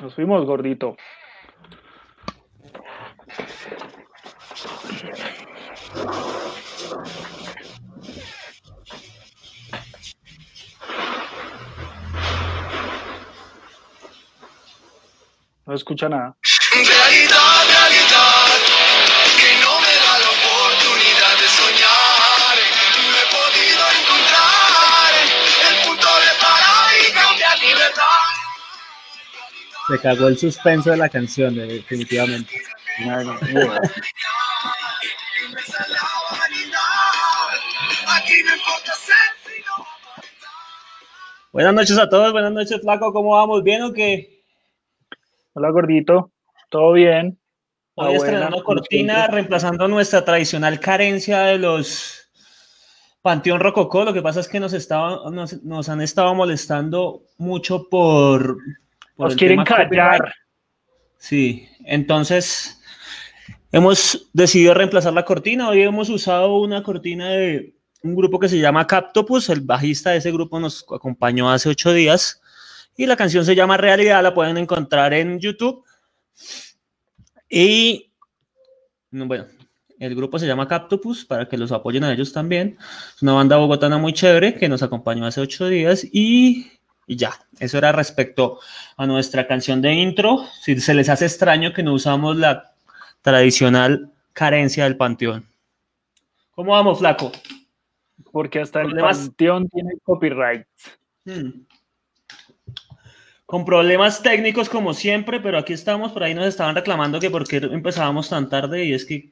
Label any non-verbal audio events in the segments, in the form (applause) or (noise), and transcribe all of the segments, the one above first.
Nos fuimos, gordito. No escucha nada. Se cagó el suspenso de la canción, definitivamente. No ser, sino Buenas noches a todos, buenas noches, Flaco, ¿cómo vamos? ¿Bien o qué? Hola, gordito. ¿Todo bien? Hoy Ah, estrenando buena, cortina, reemplazando nuestra tradicional carencia de los Panteón Rococó. Lo que pasa es que nos, estaba, nos, nos han estado molestando mucho por. Nos quieren copyright. callar. Sí, entonces hemos decidido reemplazar la cortina. Hoy hemos usado una cortina de un grupo que se llama Captopus. El bajista de ese grupo nos acompañó hace ocho días. Y la canción se llama Realidad, la pueden encontrar en YouTube. Y no, bueno, el grupo se llama Captopus para que los apoyen a ellos también. Es una banda bogotana muy chévere que nos acompañó hace ocho días y, y ya, eso era respecto a nuestra canción de intro. Si se les hace extraño que no usamos la tradicional carencia del panteón. ¿Cómo vamos, flaco? Porque hasta el panteón tiene copyright. Hmm. Con problemas técnicos como siempre, pero aquí estamos, por ahí nos estaban reclamando que por qué empezábamos tan tarde y es que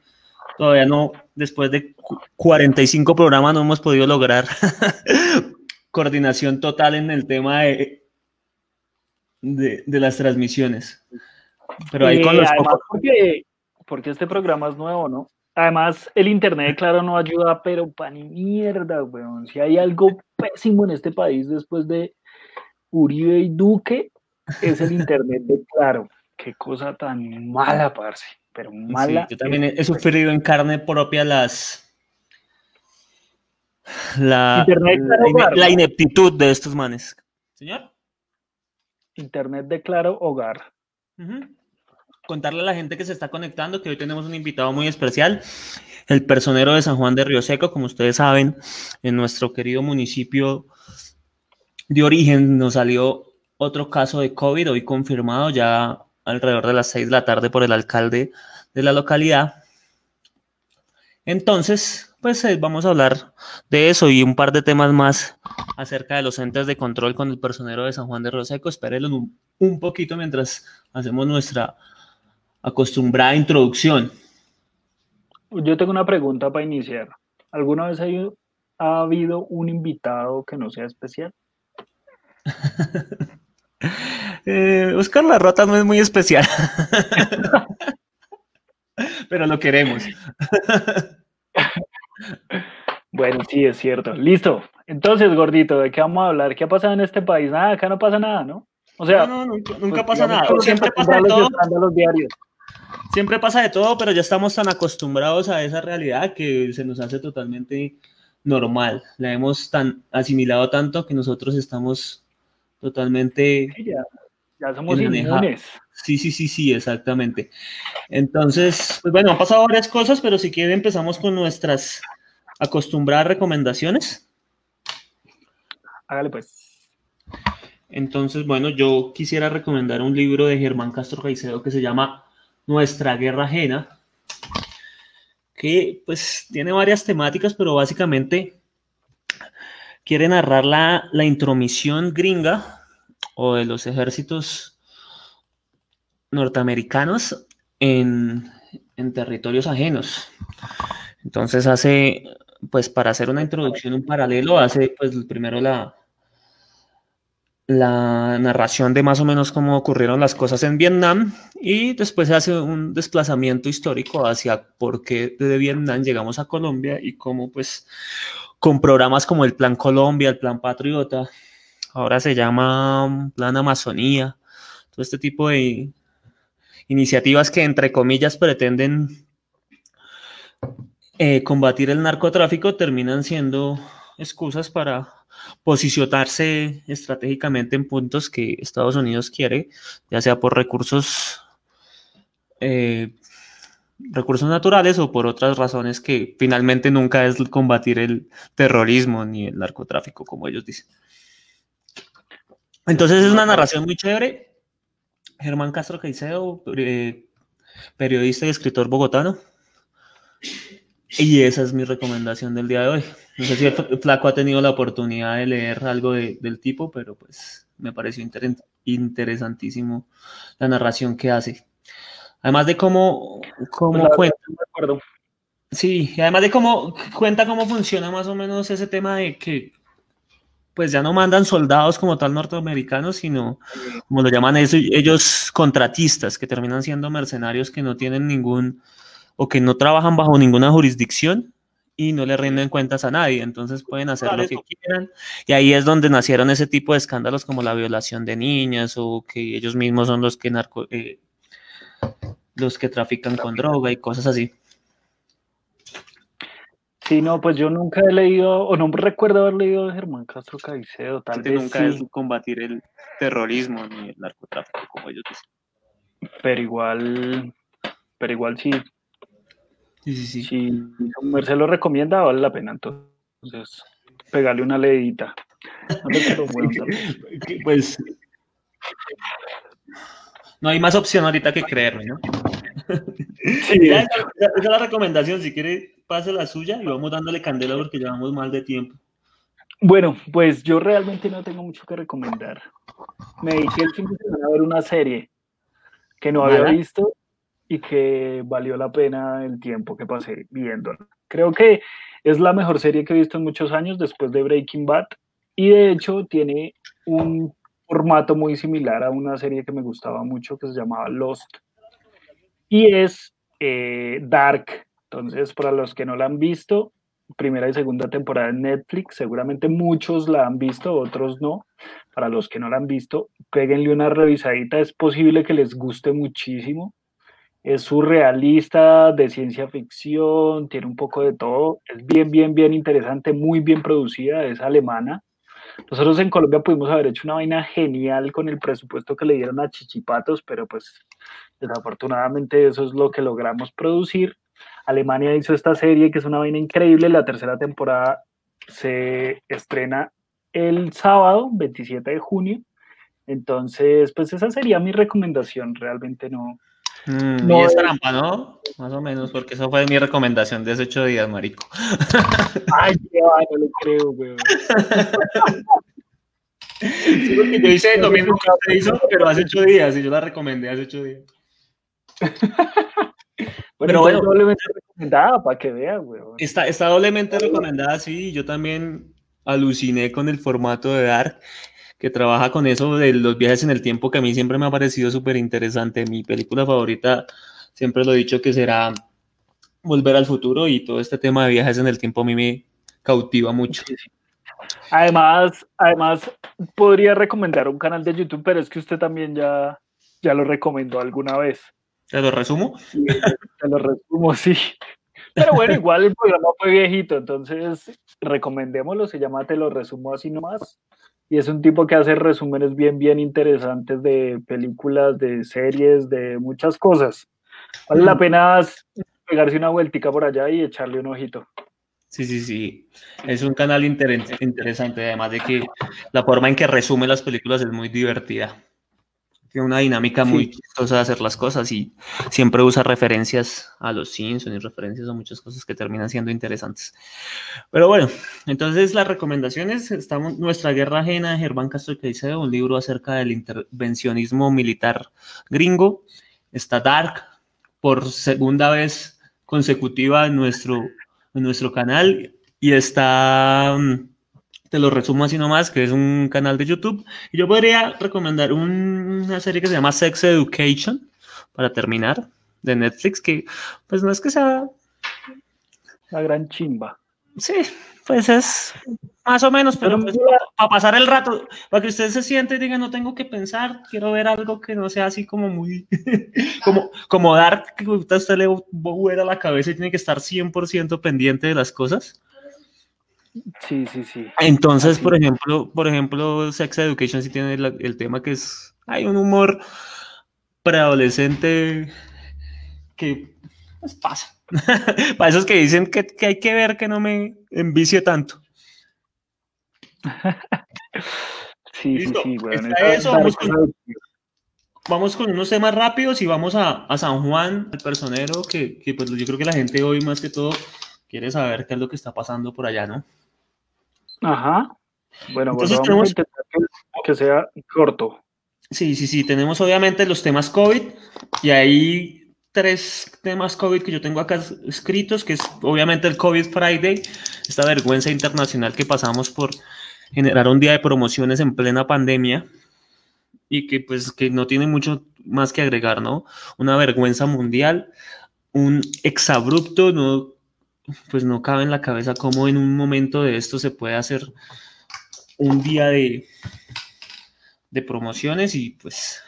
todavía no, después de cu- 45 programas no hemos podido lograr (laughs) coordinación total en el tema de, de, de las transmisiones. Pero ahí Y con los además, pocos- porque, porque este programa es nuevo, ¿no? Además, el internet, claro, no ayuda, pero pa' ni mierda, weón. Si hay algo pésimo en este país después de Uribe y Duque, es el internet de claro. Qué cosa tan mala, parce. Pero Sí, mala. yo también he, he sufrido en carne propia las la, Internet, la, ineptitud de estos manes. Señor. Internet de claro hogar. Contarle a la gente que se está conectando que hoy tenemos un invitado muy especial, el personero de San Juan de Río Seco, como ustedes saben, en nuestro querido municipio de origen nos salió otro caso de COVID, hoy confirmado ya alrededor de las 6 de la tarde por el alcalde de la localidad. Entonces, pues eh, vamos a hablar de eso y un par de temas más acerca de los entes de control con el personero de San Juan de Río Seco. Espérenlo un, un poquito mientras hacemos nuestra acostumbrada introducción. Yo tengo una pregunta para iniciar. ¿Alguna vez hay- ha habido un invitado que no sea especial? (laughs) Eh, Oscar La Rota no es muy especial, (laughs) pero lo queremos. (laughs) Bueno, sí, es cierto. Listo. Entonces, gordito, ¿de qué vamos a hablar? ¿Qué ha pasado en este país? Nada, acá no pasa nada, ¿no? O sea, No, no, nunca, nunca pues, pasa nada. Siempre pasa de todo, siempre pasa de todo, pero ya estamos tan acostumbrados a esa realidad que se nos hace totalmente normal. La hemos tan asimilado tanto que nosotros estamos totalmente ya, somos inmunes. Sí, sí, sí, sí, exactamente. Entonces, pues bueno, han pasado varias cosas, pero si quieren empezamos con nuestras acostumbradas recomendaciones. Hágale pues. Entonces, bueno, yo quisiera recomendar un libro de Germán Castro Caicedo que se llama Nuestra Guerra Ajena, que pues tiene varias temáticas, pero básicamente quiere narrar la, la intromisión gringa o de los ejércitos norteamericanos en, en territorios ajenos. Entonces hace, pues para hacer una introducción, un paralelo, hace pues primero la, la narración de más o menos cómo ocurrieron las cosas en Vietnam y después hace un desplazamiento histórico hacia por qué de Vietnam llegamos a Colombia y cómo pues con programas como el Plan Colombia, el Plan Patriota, ahora se llama Plan Amazonía, todo este tipo de iniciativas que entre comillas pretenden eh, combatir el narcotráfico terminan siendo excusas para posicionarse estratégicamente en puntos que Estados Unidos quiere, ya sea por recursos, eh, recursos naturales o por otras razones que finalmente nunca es combatir el terrorismo ni el narcotráfico, como ellos dicen. Entonces es una narración muy chévere. Germán Castro Caicedo, eh, periodista y escritor bogotano. Y esa es mi recomendación del día de hoy. No sé si el flaco ha tenido la oportunidad de leer algo de- del tipo, pero pues me pareció inter- interesantísimo la narración que hace. Además de cómo, cómo Pues verdad, cuenta. Sí, además de cómo cuenta cómo funciona más o menos ese tema de que pues ya no mandan soldados como tal norteamericanos, sino como lo llaman eso, ellos contratistas, que terminan siendo mercenarios que no tienen ningún o que no trabajan bajo ninguna jurisdicción y no le rinden cuentas a nadie, entonces pueden hacer lo que quieran. Y ahí es donde nacieron ese tipo de escándalos como la violación de niñas o que ellos mismos son los que narco, eh, los que trafican con droga y cosas así. Sí, no, pues yo nunca he leído, o no recuerdo haber leído de Germán Castro Caicedo, tal vez nunca sí, es combatir el terrorismo ni el narcotráfico, como ellos dicen. pero igual, pero igual sí, Sí, sí, sí. si merced lo recomienda, vale la pena entonces pegarle una leidita. (laughs) No (laughs) Pues no hay más opción ahorita que creerme, ¿no? Sí, Ya, esa, esa es la recomendación. Si quiere, pase la suya y vamos dándole candela porque llevamos mal de tiempo. Bueno, pues yo realmente no tengo mucho que recomendar. Me dediqué el fin de semana a ver una serie que no había visto y que valió la pena el tiempo que pasé viéndola. Creo que es la mejor serie que he visto en muchos años después de Breaking Bad y de hecho tiene un formato muy similar a una serie que me gustaba mucho que se llamaba Lost y es eh, Dark. Entonces, para los que no la han visto, primera y segunda temporada en Netflix. Seguramente muchos la han visto, otros no. Para los que no la han visto, péguenle una revisadita. Es posible que les guste muchísimo. Es surrealista, de ciencia ficción, tiene un poco de todo. Es bien, bien, bien interesante, muy bien producida. Es alemana. Nosotros en Colombia pudimos haber hecho una vaina genial con el presupuesto que le dieron a Chichipatos, pero pues desafortunadamente eso es lo que logramos producir. Alemania hizo esta serie que es una vaina increíble. La tercera temporada se estrena el sábado 27 de junio. Entonces, pues esa sería mi recomendación. Realmente no. Mm, No y es es- trampa, ¿no? Más o menos, porque eso fue mi recomendación de hace ocho días, marico. (laughs) Ay, qué va, no lo creo, weón. Sí, porque yo hice lo mismo que usted hizo, pero hace ocho días y yo la recomendé hace ocho días. (laughs) Bueno, Pero pero bueno. doblemente recomendada para que vean, weón. Está, está doblemente recomendada, sí. Yo también aluciné con el formato de Dark, que trabaja con eso de los viajes en el tiempo, que a mí siempre me ha parecido súper interesante. Mi película favorita, siempre lo he dicho que será Volver al futuro y todo este tema de viajes en el tiempo a mí me cautiva mucho. Además, además, podría recomendar un canal de YouTube, pero es que usted también ya, ya lo recomendó alguna vez. ¿Te lo resumo? Te lo resumo, sí. Pero bueno, igual el programa fue viejito, entonces recomendémoslo, se llama Te lo resumo así nomás. Y es un tipo que hace resúmenes bien, bien interesantes de películas, de series, de muchas cosas. Vale la pena pegarse una vueltica por allá y echarle un ojito. Sí, sí, sí. Es un canal inter- interesante, además de que la forma en que resume las películas es muy divertida. Tiene una dinámica muy Sí. chistosa de hacer las cosas y siempre usa referencias a los Simpsons y referencias a muchas cosas que terminan siendo interesantes. Pero bueno, entonces las recomendaciones, estamos Nuestra Guerra Ajena de Germán Castro Caicedo, un libro acerca del intervencionismo militar gringo. Está Dark, por segunda vez consecutiva en nuestro, en nuestro canal y está, mm, te lo resumo así nomás, que es un canal de YouTube. Y yo podría recomendar un- una serie que se llama Sex Education, para terminar, de Netflix, que pues no es que sea, La gran chimba. sí, pues es más o menos, pero Pero pues, para pasar el rato, para que usted se siente y diga, no tengo que pensar, quiero ver algo que no sea así como muy, (laughs) como, como dar que a usted le vuela la cabeza y tiene que estar 100% pendiente de las cosas. Sí, sí, sí. Entonces, Así por ejemplo, por ejemplo, Sex Education sí tiene el tema que es, hay un humor preadolescente que pues, pasa. (laughs) Para esos que dicen que, que hay que ver que no me envicie tanto. (laughs) Sí, sí, Listo, sí, weón. está eso, Dark vamos con- Side. Vamos con unos temas rápidos y vamos a, a San Juan, el personero, que, que, pues yo creo que la gente hoy más que todo quiere saber qué es lo que está pasando por allá, ¿no? Ajá. Bueno, Entonces vamos tenemos- a intentar que, que sea corto. Sí, sí, sí, tenemos obviamente los temas COVID y hay tres temas COVID que yo tengo acá es- escritos, que es obviamente el COVID Friday, esta vergüenza internacional que pasamos por generar un día de promociones en plena pandemia y que pues que no tiene mucho más que agregar, ¿no? Una vergüenza mundial, un exabrupto, no, pues no cabe en la cabeza cómo en un momento de esto se puede hacer un día de, de promociones y pues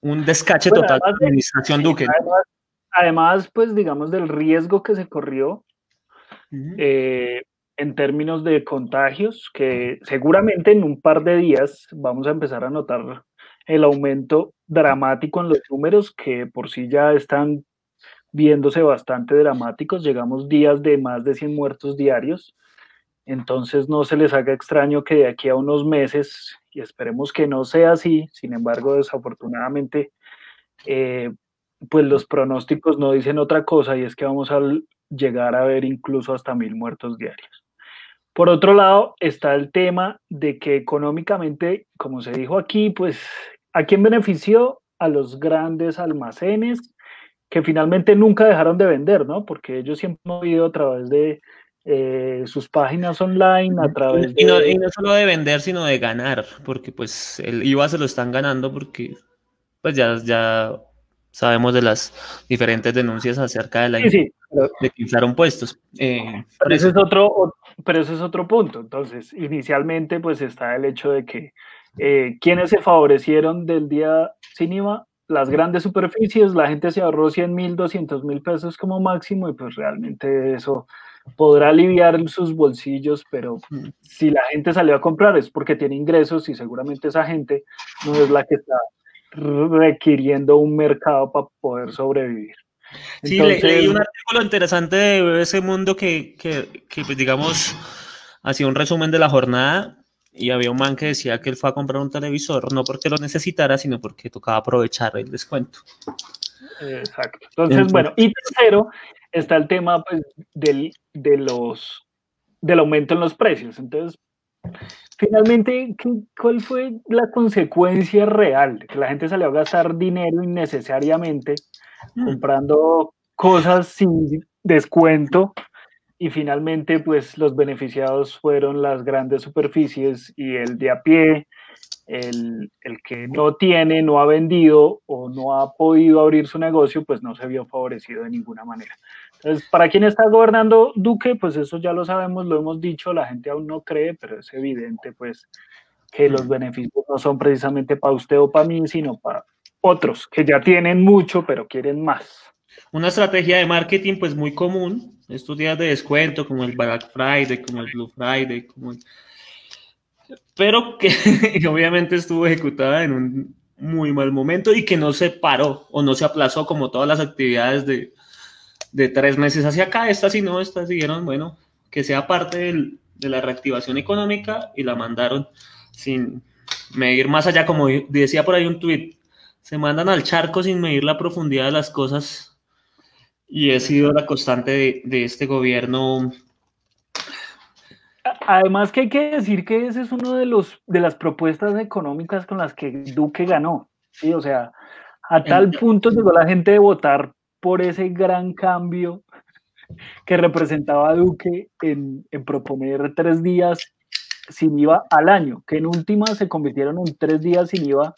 un descache Bueno, total de además de- administración Duque. Además, además, pues digamos del riesgo que se corrió eh, en términos de contagios, que seguramente en un par de días vamos a empezar a notar el aumento dramático en los números que por sí ya están viéndose bastante dramáticos. Llegamos días de más de 100 muertos diarios. Entonces no se les haga extraño que de aquí a unos meses, y esperemos que no sea así, sin embargo, desafortunadamente, eh, pues los pronósticos no dicen otra cosa y es que vamos a llegar a ver incluso hasta mil muertos diarios. Por otro lado, está el tema de que económicamente, como se dijo aquí, pues, ¿a quién benefició? A los grandes almacenes que finalmente nunca dejaron de vender, ¿no? Porque ellos siempre han movido a través de eh, sus páginas online, a través Y no, de... y no solo de vender, sino de ganar, porque pues el IVA se lo están ganando porque pues ya, ya sabemos de las diferentes denuncias acerca de la Sí, sí, pero, de que inflaron puestos. Eh, pero ese es otro, pero ese es otro punto. Entonces, inicialmente, pues está el hecho de que eh, quienes se favorecieron del día sin IVA, las grandes superficies, la gente se ahorró 100 mil, 200 mil pesos como máximo y pues realmente eso podrá aliviar sus bolsillos, pero Mm. si la gente salió a comprar es porque tiene ingresos y seguramente esa gente no es la que está requiriendo un mercado para poder sobrevivir. Sí, Entonces, leí un artículo interesante de BBC Mundo que, que, que, pues, digamos, hacía un resumen de la jornada y había un man que decía que él fue a comprar un televisor, no porque lo necesitara, sino porque tocaba aprovechar el descuento. Exacto. Entonces, Entonces- bueno, y tercero está el tema pues, del, de los, del aumento en los precios. Entonces, finalmente, ¿qué- ¿cuál fue la consecuencia real? Que la gente salió a gastar dinero innecesariamente Mm. comprando cosas sin descuento y finalmente pues los beneficiados fueron las grandes superficies y el de a pie, el, el que no tiene, no ha vendido o no ha podido abrir su negocio, pues no se vio favorecido de ninguna manera. Entonces, ¿para quién está gobernando Duque? Pues eso ya lo sabemos, lo hemos dicho, la gente aún no cree, pero es evidente pues que los beneficios no son precisamente para usted o para mí, sino para otros que ya tienen mucho, pero quieren más. Una estrategia de marketing pues muy común, estos días de descuento como el Black Friday, como el Blue Friday, como el- pero que (laughs) obviamente estuvo ejecutada en un muy mal momento y que no se paró o no se aplazó como todas las actividades de, de tres meses hacia acá, estas y no, estas siguieron, bueno, que sea parte del- de la reactivación económica y la mandaron sin medir más allá, como decía por ahí un tuit, se mandan al charco sin medir la profundidad de las cosas y ha sido la constante de, de este gobierno. Además que hay que decir que ese es uno de los de las propuestas económicas con las que Duque ganó. ¿sí? O sea, a tal punto llegó la gente de votar por ese gran cambio que representaba Duque en, en proponer tres días sin IVA al año, que en última se convirtieron en tres días sin IVA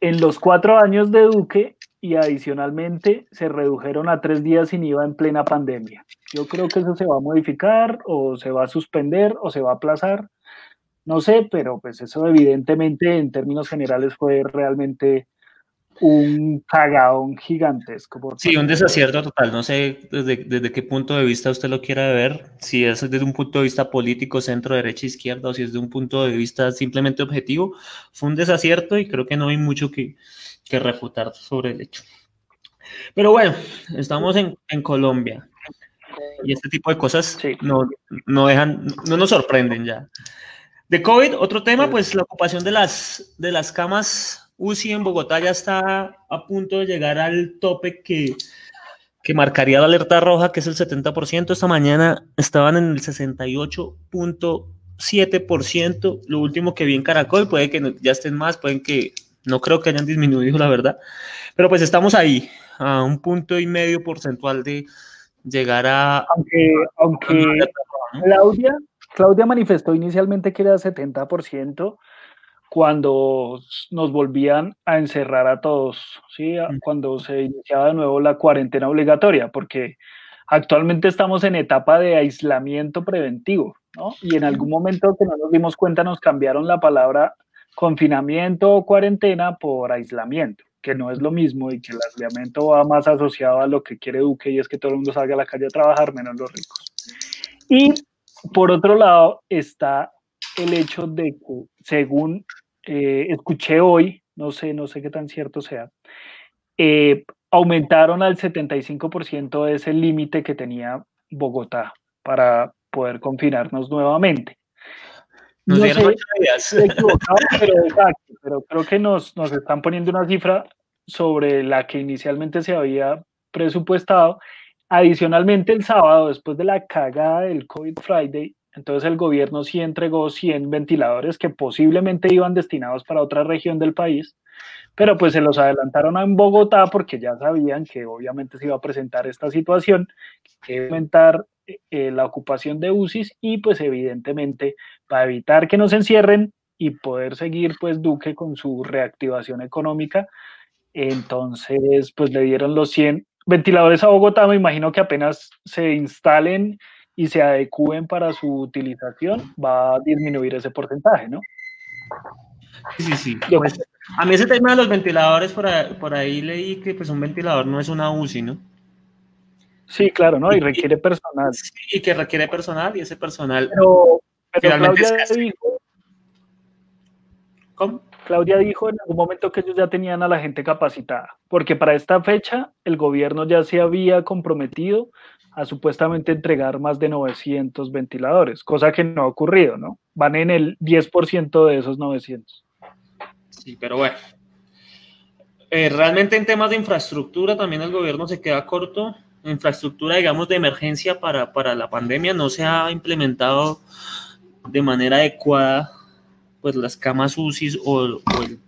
en los cuatro años de Duque y adicionalmente se redujeron a tres días sin IVA en plena pandemia. Yo creo que eso se va a modificar o se va a suspender o se va a aplazar. No sé, pero pues eso evidentemente en términos generales fue realmente un cagadón gigantesco. por Sí, un desacierto total. No sé desde, desde qué punto de vista usted lo quiera ver, si es desde un punto de vista político, centro, derecha, izquierda, o si es de un punto de vista simplemente objetivo. Fue un desacierto y creo que no hay mucho que, que refutar sobre el hecho. Pero bueno, estamos en, en Colombia y este tipo de cosas Sí. no, no dejan, no nos sorprenden ya. De COVID, otro tema, pues la ocupación de las, de las camas UCI en Bogotá ya está a punto de llegar al tope que, que marcaría la alerta roja, que es el 70%. Esta mañana estaban en el 68.7%. Lo último que vi en Caracol, puede que no- ya estén más, pueden que no creo que hayan disminuido, la verdad. Pero pues estamos ahí, a un punto y medio porcentual de llegar a... Aunque, aunque Claudia, Claudia manifestó inicialmente que era 70% cuando nos volvían a encerrar a todos, ¿sí? Cuando se iniciaba de nuevo la cuarentena obligatoria, porque actualmente estamos en etapa de aislamiento preventivo, ¿no? Y en algún momento que no nos dimos cuenta nos cambiaron la palabra confinamiento o cuarentena por aislamiento, que no es lo mismo y que el aislamiento va más asociado a lo que quiere Duque y es que todo el mundo salga a la calle a trabajar, menos los ricos. Y por otro lado está el hecho de que, según eh, escuché hoy, no sé, no sé qué tan cierto sea, eh, aumentaron al 75% ese límite que tenía Bogotá para poder confinarnos nuevamente. Nos No dieron sé, pero, exacto, pero creo que nos, nos están poniendo una cifra sobre la que inicialmente se había presupuestado. Adicionalmente, el sábado, después de la cagada del COVID Friday, entonces el gobierno sí entregó 100 ventiladores que posiblemente iban destinados para otra región del país, pero pues se los adelantaron en Bogotá porque ya sabían que obviamente se iba a presentar esta situación, que aumentar eh, la ocupación de UCIs y pues evidentemente para evitar que nos encierren y poder seguir pues Duque con su reactivación económica. Entonces pues le dieron los 100 ventiladores a Bogotá, me imagino que apenas se instalen y se adecúen para su utilización, va a disminuir ese porcentaje, ¿no? Sí, sí, sí. Yo- Pues, a mí ese tema de los ventiladores, por ahí, por ahí leí que pues un ventilador no es una UCI, ¿no? Sí, claro, ¿no? Y requiere personal. Y que requiere personal y ese personal... Pero, pero es Claudia casi- dijo, ¿Cómo? Claudia dijo en algún momento que ellos ya tenían a la gente capacitada, porque para esta fecha el gobierno ya se había comprometido a supuestamente entregar más de 900 ventiladores, cosa que no ha ocurrido, ¿no? Van en el 10% de esos 900. Sí, pero bueno. Eh, realmente en temas de infraestructura también el gobierno se queda corto. Infraestructura, digamos, de emergencia para, para la pandemia no se ha implementado de manera adecuada, pues las camas UCI o, o el,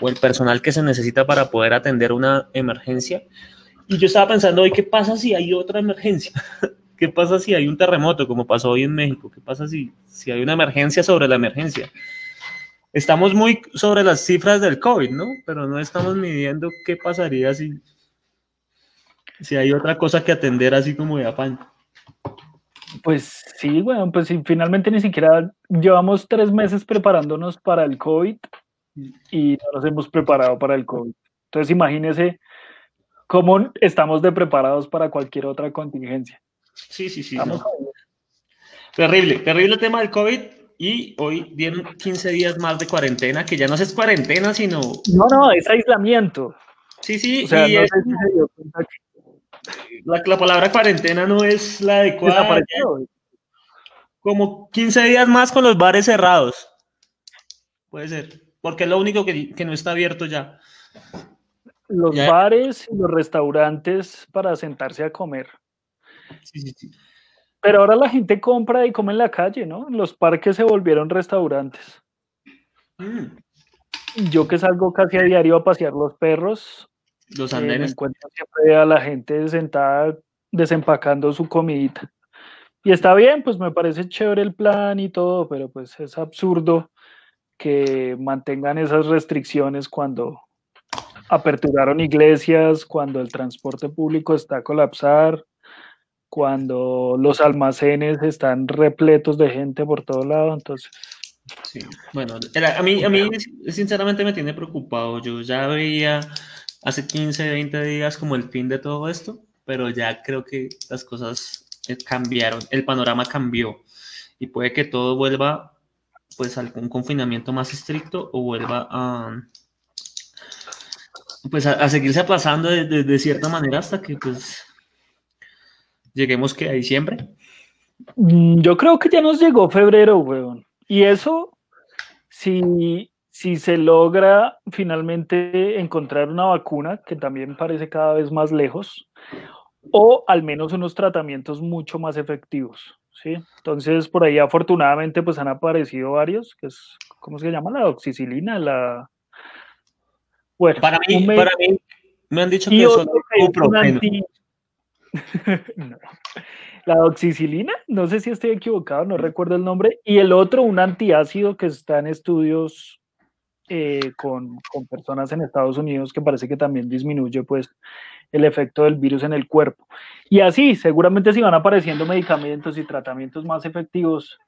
o el personal que se necesita para poder atender una emergencia. Y yo estaba pensando hoy, ¿qué pasa si hay otra emergencia? (laughs) ¿Qué pasa si hay un terremoto, como pasó hoy en México? ¿Qué pasa si, si hay una emergencia sobre la emergencia? Estamos muy sobre las cifras del COVID, ¿no? Pero no estamos midiendo qué pasaría si, si hay otra cosa que atender así como de afán. Pues sí, bueno, pues sí, finalmente ni siquiera llevamos tres meses preparándonos para el COVID y no nos hemos preparado para el COVID. Entonces imagínese cómo estamos de preparados para cualquier otra contingencia. Sí, sí, sí. No. Terrible, terrible tema del COVID. Y hoy dieron 15 días más de cuarentena, que ya no es cuarentena, sino. No, no, es aislamiento. Sí, sí, O sea, y no es- la, la palabra cuarentena no es la adecuada. Como 15 días más con los bares cerrados. Puede ser. Porque es lo único que, que no está abierto ya. Los Ya. bares y los restaurantes para sentarse a comer. Sí, sí, sí. Pero ahora la gente compra y come en la calle, ¿no? Los parques se volvieron restaurantes. Mm, Yo que salgo casi a diario a pasear los perros, Los eh, andenes. encuentro siempre a la gente sentada desempacando su comidita. Y está bien, pues me parece chévere el plan y todo, pero pues es absurdo que mantengan esas restricciones cuando aperturaron iglesias, cuando el transporte público está a colapsar, cuando los almacenes están repletos de gente por todo lado. Entonces, Sí, bueno, a mí, a mí sinceramente me tiene preocupado. Yo ya veía hace 15, 20 días como el fin de todo esto, pero ya creo que las cosas eh, cambiaron, el panorama cambió y puede que todo vuelva pues a algún confinamiento más estricto o vuelva a pues a, seguirse aplazando de, cierta manera hasta que pues lleguemos que a diciembre. Mm, yo creo que ya nos llegó febrero, weón. Y eso, si, si se logra finalmente encontrar una vacuna, que también parece cada vez más lejos, o al menos unos tratamientos mucho más efectivos. ¿sí? Entonces, por ahí afortunadamente pues han aparecido varios, que es, ¿cómo se llama? La oxicilina, la... Bueno, para mí, para mí me han dicho que son (laughs) no. La oxicilina, no sé si estoy equivocado, no recuerdo el nombre, y el otro, un antiácido que está en estudios eh, con, con, personas en Estados Unidos que parece que también disminuye pues el efecto del virus en el cuerpo. Y así, seguramente si van apareciendo medicamentos y tratamientos más efectivos,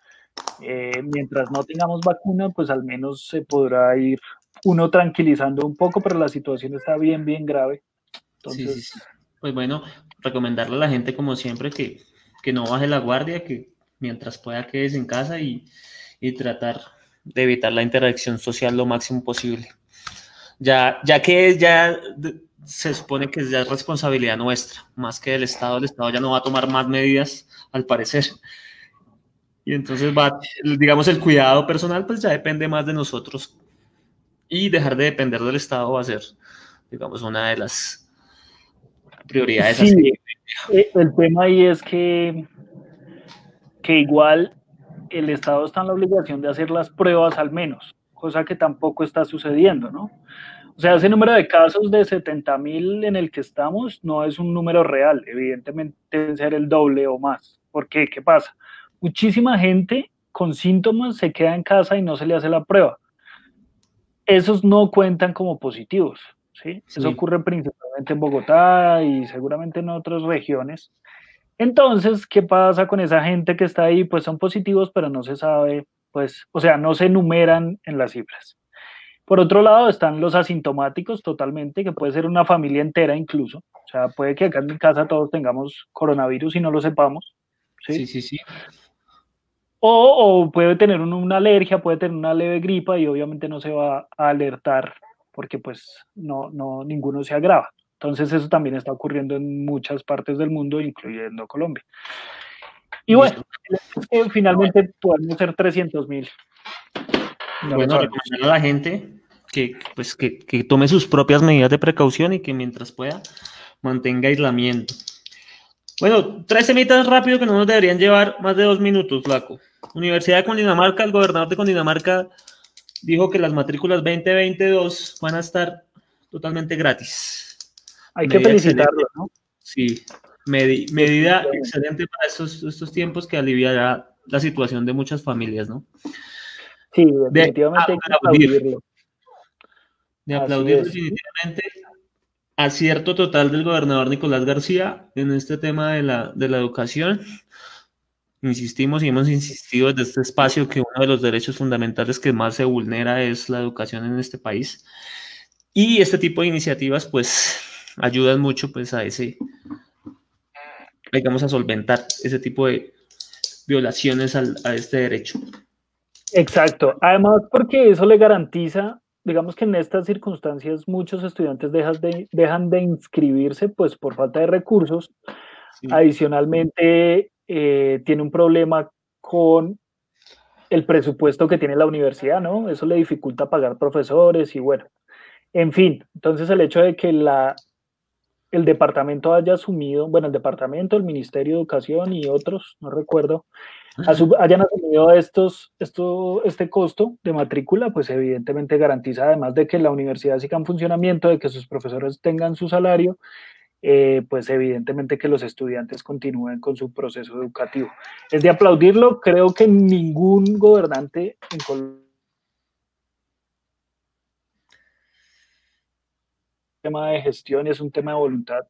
eh, mientras no tengamos vacuna, pues al menos se podrá ir uno tranquilizando un poco, pero la situación está bien, bien grave. Entonces, Pues bueno, recomendarle a la gente como siempre que, que no baje la guardia, que mientras pueda quede en casa y, y tratar de evitar la interacción social lo máximo posible. Ya, ya que ya se supone que es ya responsabilidad nuestra, más que del Estado, el Estado ya no va a tomar más medidas, al parecer. Y entonces va, digamos, el cuidado personal pues ya depende más de nosotros. Y dejar de depender del Estado va a ser, digamos, una de las prioridades. Sí, eh, el tema ahí es que, que igual el Estado está en la obligación de hacer las pruebas al menos, cosa que tampoco está sucediendo, ¿no? O sea, ese número de casos de 70 mil en el que estamos no es un número real, evidentemente debe ser el doble o más. ¿Por qué? ¿Qué pasa? Muchísima gente con síntomas se queda en casa y no se le hace la prueba. Esos no cuentan como positivos, ¿sí? Eso ocurre principalmente en Bogotá y seguramente en otras regiones. Entonces, ¿qué pasa con esa gente que está ahí? Pues son positivos, pero no se sabe, pues, o sea, no se enumeran en las cifras. Por otro lado, están los asintomáticos totalmente, que puede ser una familia entera incluso. O sea, puede que acá en mi casa todos tengamos coronavirus y no lo sepamos. Sí, sí, sí. O, puede tener una alergia, puede tener una leve gripa y obviamente no se va a alertar porque pues no, no, ninguno se agrava. Entonces eso también está ocurriendo en muchas partes del mundo, incluyendo Colombia. Y bueno, finalmente podemos ser 300 mil. Bueno, recomendar a la gente que, pues, que, que, tome sus propias medidas de precaución y que mientras pueda mantenga aislamiento. Bueno, tres semitas rápido que no nos deberían llevar más de dos minutos, Flaco. Universidad de Cundinamarca, el gobernador de Cundinamarca dijo que las matrículas 2022 van a estar totalmente gratis. Hay que felicitarlo, ¿no? Sí, medida excelente para estos, estos tiempos que aliviará la situación de muchas familias, ¿no? Sí, definitivamente de aplaudirlo. De aplaudir definitivamente acierto total del gobernador Nicolás García en este tema de la, de la educación. Insistimos y hemos insistido desde este espacio que uno de los derechos fundamentales que más se vulnera es la educación en este país. Y este tipo de iniciativas, pues, ayudan mucho pues a ese, digamos, a solventar ese tipo de violaciones al, a este derecho. Exacto. Además, porque eso le garantiza, digamos que en estas circunstancias muchos estudiantes dejan de, dejan de inscribirse pues por falta de recursos. Adicionalmente, eh, tiene un problema con el presupuesto que tiene la universidad, ¿no? Eso le dificulta pagar profesores y bueno, en fin, entonces el hecho de que la, el departamento haya asumido, bueno, el departamento, el Ministerio de Educación y otros, no recuerdo, hayan asumido estos, esto, este costo de matrícula, pues evidentemente garantiza además de que la universidad siga en funcionamiento, de que sus profesores tengan su salario, eh, pues evidentemente que los estudiantes continúen con su proceso educativo. Es de aplaudirlo, creo que ningún gobernante en Colombia tema de gestión y es un tema de voluntad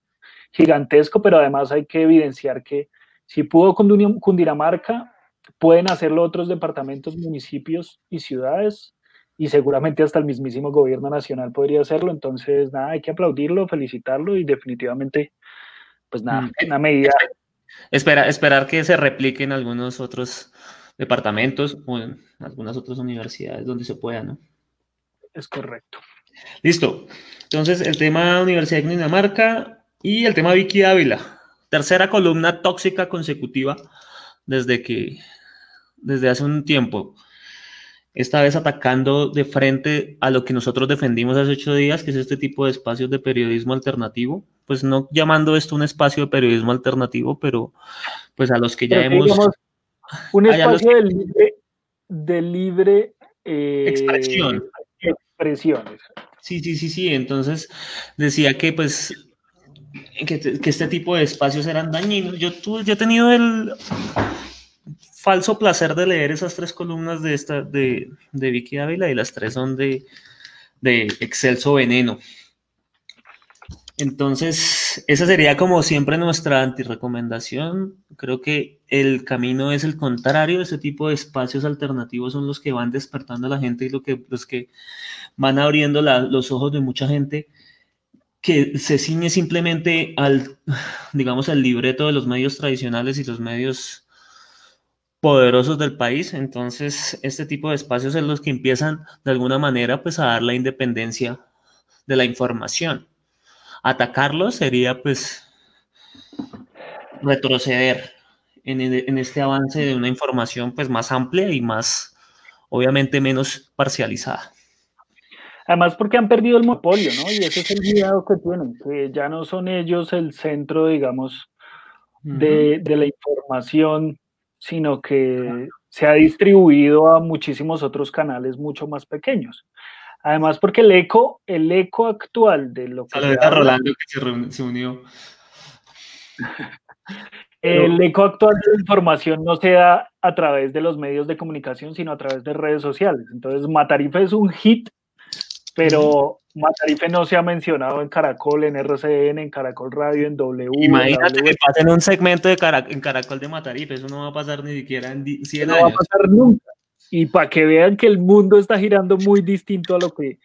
gigantesco, pero además hay que evidenciar que si pudo Cundinamarca, pueden hacerlo otros departamentos, municipios y ciudades, y seguramente hasta el mismísimo gobierno nacional podría hacerlo. Entonces, nada, hay que aplaudirlo, felicitarlo y definitivamente, pues nada, Mm. una medida. Espera, esperar que se replique en algunos otros departamentos o en algunas otras universidades donde se pueda, ¿no? Es correcto. Listo. Entonces, el tema Universidad de Dinamarca y el tema Vicky Ávila. Tercera columna tóxica consecutiva desde que, desde hace un tiempo. Esta vez atacando de frente a lo que nosotros defendimos hace ocho días, que es este tipo de espacios de periodismo alternativo. Pues no llamando esto un espacio de periodismo alternativo, pero pues a los que ya que, hemos... digamos, un espacio de libre, de libre eh, Expresión. expresiones. Sí, sí, sí, sí. Entonces decía que pues que, que este tipo de espacios eran dañinos. Yo, tuve, yo he tenido el falso placer de leer esas tres columnas de, esta, de, de Vicky Ávila y las tres son de, de Excelso Veneno. Entonces, esa sería como siempre nuestra antirecomendación. Creo que el camino es el contrario. Ese tipo de espacios alternativos son los que van despertando a la gente y lo que, los que van abriendo la- los ojos de mucha gente que se ciñe simplemente al, digamos, al libreto de los medios tradicionales y los medios poderosos del país. Entonces, este tipo de espacios son los que empiezan de alguna manera pues a dar la independencia de la información. Atacarlos sería pues retroceder en, en este avance de una información pues más amplia y más, obviamente, menos parcializada. Además, porque han perdido el monopolio, ¿no? Y ese es el cuidado que tienen, que ya no son ellos el centro, digamos, de, de la información, sino que se ha distribuido a muchísimos otros canales mucho más pequeños. Además, porque el eco, el eco actual de lo que se Saludos a habla- Rolando que se, se unió. (laughs) el eco actual de la información no se da a través de los medios de comunicación, sino a través de redes sociales. Entonces, Matarife es un hit, pero Matarife no se ha mencionado en Caracol, en RCN, en Caracol Radio, en W. Imagínate W. que pasen un segmento de Cara- en Caracol de Matarife, eso no va a pasar ni siquiera en di- 100 no va a pasar nunca. Y para que vean que el mundo está girando muy distinto a lo que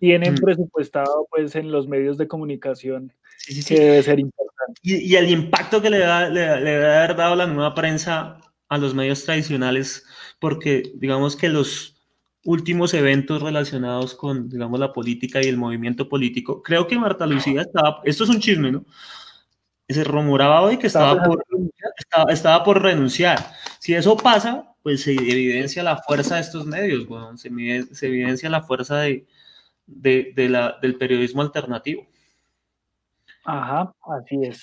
tienen Mm. presupuestado pues en los medios de comunicación, Sí, sí, sí. que debe ser importante. Y, y el impacto que le, da, le, le debe haber dado la nueva prensa a los medios tradicionales, porque digamos que los últimos eventos relacionados con, digamos, la política y el movimiento político, creo que Marta Lucía estaba, esto es un chisme, ¿no? Se rumoraba hoy que estaba por, estaba, estaba por renunciar. Si eso pasa, pues se evidencia la fuerza de estos medios, weón. se, evidencia la fuerza de, de- de la, del periodismo alternativo. Ajá, así es.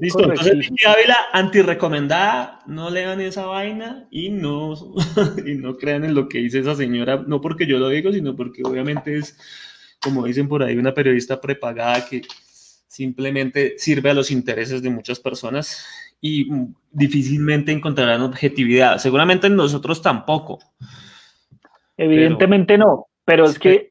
Listo, entonces. Vicky Ávila, antirrecomendada, no lean esa vaina y no, (laughs) y no crean en lo que dice esa señora, no porque yo lo digo, sino porque obviamente es, como dicen por ahí, una periodista prepagada que simplemente sirve a los intereses de muchas personas y difícilmente encontrarán objetividad. Seguramente nosotros tampoco. Evidentemente no, pero es que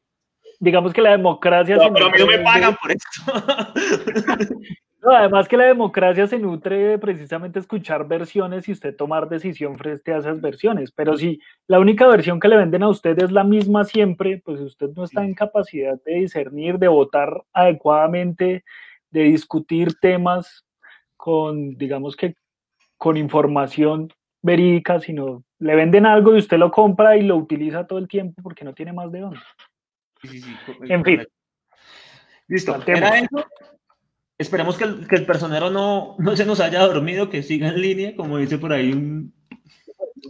digamos que la democracia No, se pero a mí no me nutre pagan por esto. (laughs) no, además que la democracia se nutre de precisamente escuchar versiones y usted tomar decisión frente a esas versiones. Pero si la única versión que le venden a usted es la misma siempre, pues usted no está en capacidad de discernir, de votar adecuadamente, de discutir temas con, digamos que, con información verídica, sino le venden algo y usted lo compra y lo utiliza todo el tiempo porque no tiene más de dónde. Sí, sí, sí, co- En fin. Listo, era eso. Esperemos que el, que el personero no, no se nos haya dormido, que siga en línea, como dice por ahí un,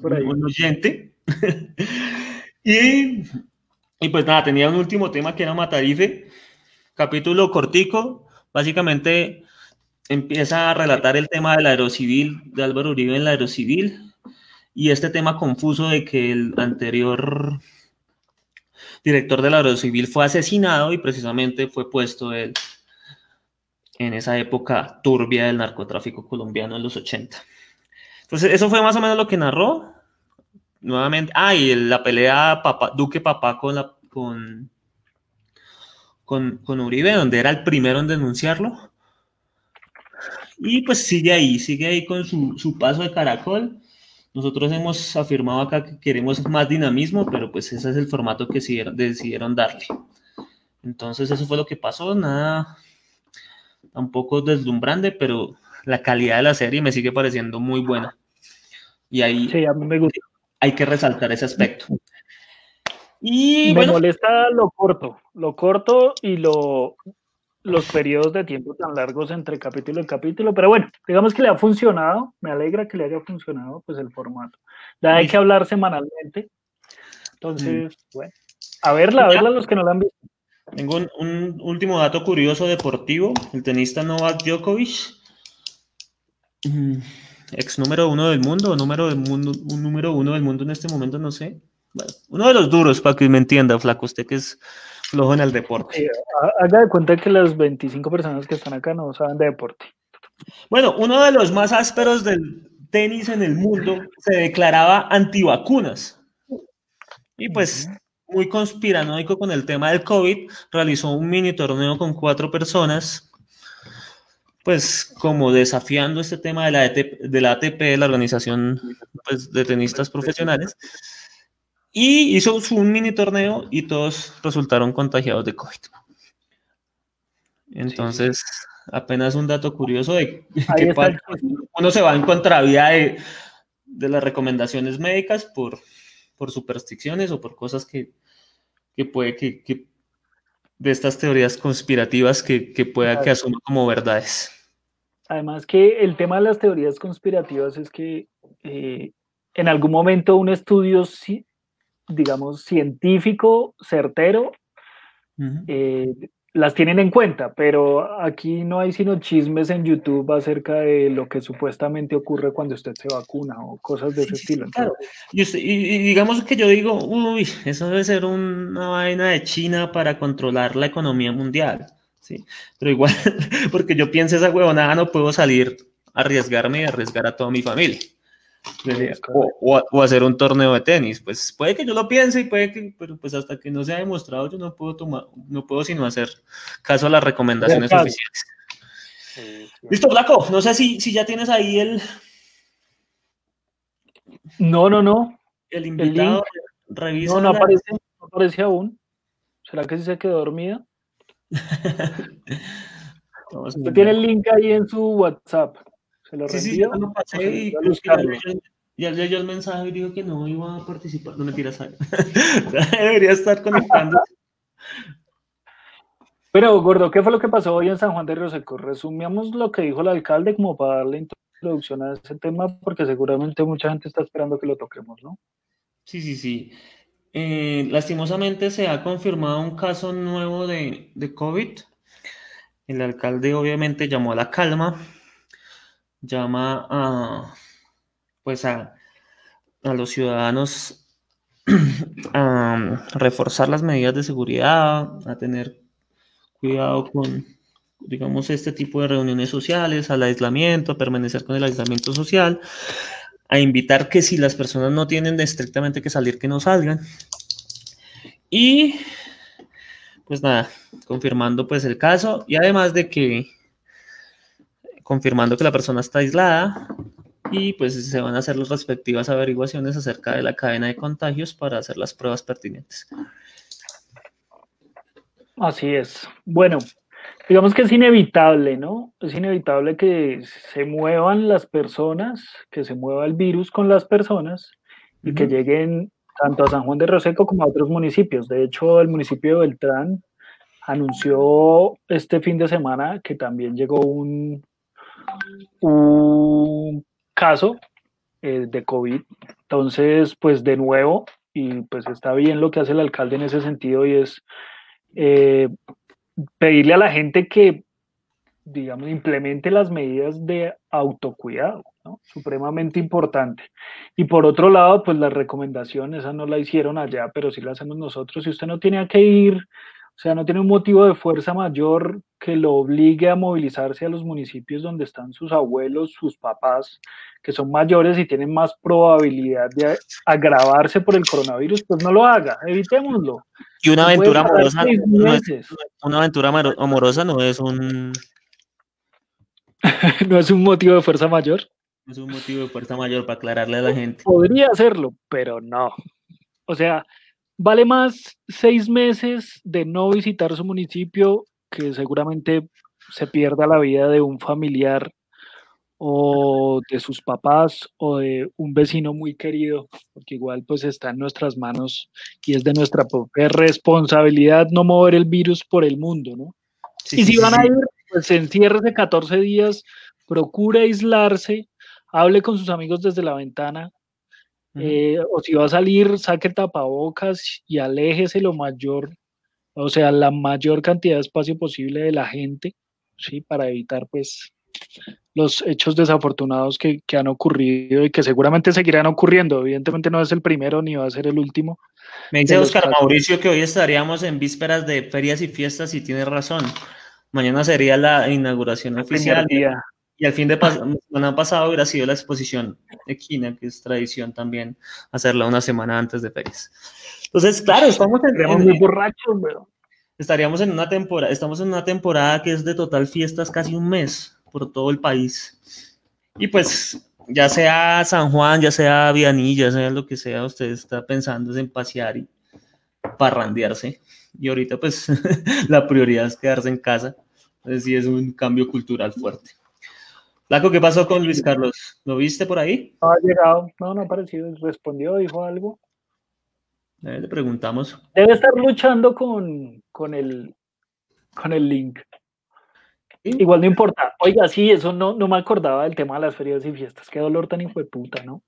Por ahí. un oyente. (laughs) y, y pues nada, tenía un último tema que era Matarife, capítulo cortico, básicamente empieza a relatar el tema del aerocivil, de Álvaro Uribe en la aerocivil, y este tema confuso de que el anterior director del aerocivil fue asesinado y precisamente fue puesto él en esa época turbia del narcotráfico colombiano en los 80. Entonces, eso fue más o menos lo que narró. Nuevamente, ah, y la pelea papá, Duque Papá con, la, con, con, Uribe, donde era el primero en denunciarlo. Y pues sigue ahí, sigue ahí con su paso de caracol. Nosotros hemos afirmado acá que queremos más dinamismo, pero pues ese es el formato que decidieron, decidieron darle. Entonces eso fue lo que pasó, nada tampoco deslumbrante, pero la calidad de la serie me sigue pareciendo muy buena. Y ahí Sí, a mí me gusta. hay que resaltar ese aspecto. Y Me bueno, molesta lo corto, lo corto y lo, los periodos de tiempo tan largos entre capítulo y capítulo, pero bueno, digamos que le ha funcionado, me alegra que le haya funcionado pues el formato. Ya hay que hablar semanalmente, entonces, bueno, a verla, a verla los que no la han visto. tengo un, un último dato curioso deportivo. El tenista Novak Djokovic, mm, ex número uno del mundo, número del mundo, un número uno del mundo en este momento, no sé. Bueno, uno de los duros, para que me entienda, flaco, usted que es flojo en el deporte. Haga de cuenta que las 25 personas que están acá no saben de deporte. Bueno, uno de los más ásperos del tenis en el mundo se declaraba antivacunas. Y pues, muy conspiranoico con el tema del COVID, realizó un mini torneo con cuatro personas, pues como desafiando este tema de la, ET de la ATP, la Organización pues, de Tenistas Profesionales, y hizo un mini torneo y todos resultaron contagiados de COVID. Entonces, apenas un dato curioso de que uno se va en contravía de, de las recomendaciones médicas por, por supersticiones o por cosas que, que puede que, que- de estas teorías conspirativas que, que pueda que asuma como verdades. Además que el tema de las teorías conspirativas es que eh, en algún momento un estudio, digamos, científico, certero, Ujú. eh, las tienen en cuenta, pero aquí no hay sino chismes en YouTube acerca de lo que supuestamente ocurre cuando usted se vacuna o cosas de ese Sí, sí, estilo. claro. Y, usted- y- y digamos que yo digo, uy, eso debe ser una vaina de China para controlar la economía mundial, ¿sí? Pero igual, (laughs) porque yo pienso esa huevonada, no puedo salir a arriesgarme y arriesgar a toda mi familia. Es O, o- o hacer un torneo de tenis, pues puede que yo lo piense y puede que, pero pues hasta que no se ha demostrado yo no puedo tomar, no puedo sino hacer caso a las recomendaciones oficiales. Listo, Flaco, no sé si, si ya tienes ahí el, No, no, no, el invitado, link. revisa no, no aparece, no aparece aún. ¿Será que sí se quedó dormida? (laughs) Usted tiene el link ahí en su WhatsApp. Se lo Sí, sí, yo lo pasé y ya leyó, el mensaje y dijo que no iba a participar. No mentiras, (laughs) debería estar conectando. Pero, Gordo, ¿qué fue lo que pasó hoy en San Juan de Río Seco? Resumíamos lo que dijo el alcalde como para darle introducción a ese tema, porque seguramente mucha gente está esperando que lo toquemos, ¿no? Sí, sí, sí. Eh, lastimosamente se ha confirmado un caso nuevo de, de COVID. El alcalde obviamente llamó a la calma, llama a, pues a, a los ciudadanos (clears throat) a reforzar las medidas de seguridad, a tener cuidado con, digamos, este tipo de reuniones sociales, al aislamiento, a permanecer con el aislamiento social, a invitar que si las personas no tienen estrictamente que salir, que no salgan. Y pues nada, confirmando pues el caso y además de que confirmando que la persona está aislada y pues se van a hacer las respectivas averiguaciones acerca de la cadena de contagios para hacer las pruebas pertinentes. Así es. Bueno, digamos que es inevitable, ¿no? Es inevitable que se muevan las personas, que se mueva el virus con las personas y que Ujú. lleguen tanto a San Juan de Río Seco como a otros municipios. De hecho, el municipio de Beltrán anunció este fin de semana que también llegó un, un caso eh, de COVID. Entonces, pues de nuevo, y pues está bien lo que hace el alcalde en ese sentido y es eh, pedirle a la gente que, digamos, implemente las medidas de autocuidado, ¿no? Supremamente importante. Y por otro lado, pues las recomendaciones, esa no la hicieron allá, pero sí la hacemos nosotros. Si usted no tiene que ir, o sea, no tiene un motivo de fuerza mayor que lo obligue a movilizarse a los municipios donde están sus abuelos, sus papás, que son mayores y tienen más probabilidad de agravarse por el coronavirus, pues no lo haga, evitémoslo. Y una aventura amorosa no es, una aventura amor- amorosa no es un (laughs) no es un motivo de fuerza mayor. Es un motivo de fuerza mayor para aclararle a la gente. Podría hacerlo, pero no. O sea, vale más seis meses de no visitar su municipio que seguramente se pierda la vida de un familiar o de sus papás o de un vecino muy querido, porque igual pues está en nuestras manos y es de nuestra propia responsabilidad no mover el virus por el mundo, ¿no? Sí, y si sí, van a ir, pues enciérrese 14 días, procure aislarse, hable con sus amigos desde la ventana, Eh, o si va a salir, saque el tapabocas y aléjese lo mayor, o sea, la mayor cantidad de espacio posible de la gente, ¿sí? Para evitar, pues, los hechos desafortunados que, que han ocurrido y que seguramente seguirán ocurriendo. Evidentemente no es el primero ni va a ser el último. Me dice Oscar casos. Mauricio que hoy estaríamos en vísperas de ferias y fiestas y tiene razón. Mañana sería la inauguración El oficial día. Y al fin de pas- semana pasado hubiera sido la exposición equina, que es tradición también hacerla una semana antes de ferias. Entonces, claro, estamos en, en- muy borrachos, pero estaríamos en una temporada, estamos en una temporada que es de total fiestas casi un mes por todo el país. Y pues, ya sea San Juan, ya sea Vianí, ya sea lo que sea, usted está pensando en pasear y parrandearse. Y ahorita, pues, (laughs) la prioridad es quedarse en casa. Entonces, sí es un cambio cultural fuerte. Flaco, ¿qué pasó con Luis Carlos? ¿Lo viste por ahí? no ha llegado, no, no ha aparecido, respondió, dijo algo. Le preguntamos. Debe estar luchando con, con, el, con el link. Sí. Igual no importa. Oiga, sí, eso no, no me acordaba del tema de las ferias y fiestas. Qué dolor tan hijo de puta, ¿no?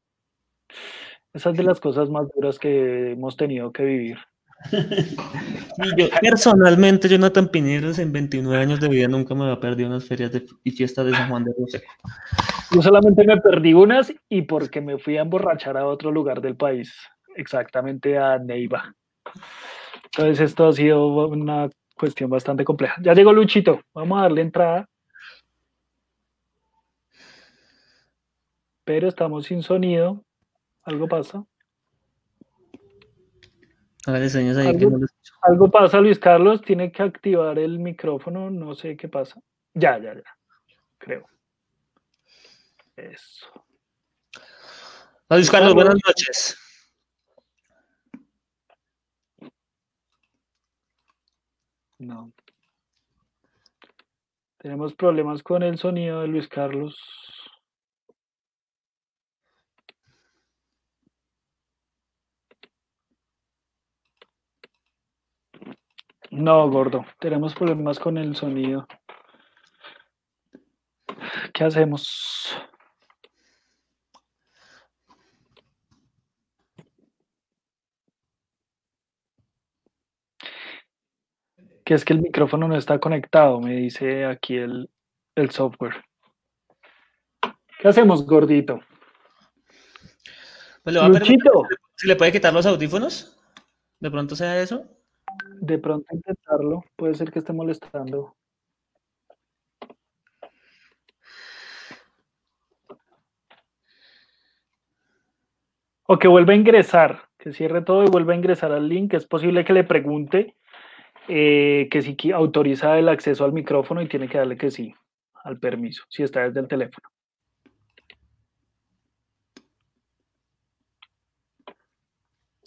Esa es de las cosas más duras que hemos tenido que vivir. (laughs) Yo, personalmente, Jonathan Pineros, en 29 años de vida, nunca me había perdido unas ferias de- y fiestas de San Juan de Rosé. Yo solamente me perdí unas y porque me fui a emborrachar a otro lugar del país, exactamente a Neiva. Entonces esto ha sido una cuestión bastante compleja. Ya llegó Luchito, vamos a darle entrada. Pero estamos sin sonido. ¿Algo pasa? Hágale señas ahí que Algo- no lo escucho. Algo pasa, Luis Carlos, tiene que activar el micrófono, no sé qué pasa. Ya, ya, ya, creo. Eso. Luis Carlos, Carlos. buenas noches. No. Tenemos problemas con el sonido de Luis Carlos. No, gordo, tenemos problemas con el sonido. ¿Qué hacemos? Que es que el micrófono no está conectado, me dice aquí el, el software. ¿Qué hacemos, gordito? Pues le va a permitir- Luchito, si le puede quitar los audífonos. De pronto sea eso. De pronto intentarlo, puede ser que esté molestando. O que vuelva a ingresar, que cierre todo y vuelva a ingresar al link. Es posible que le pregunte eh, que si autoriza el acceso al micrófono y tiene que darle que sí, al permiso, si está desde el teléfono.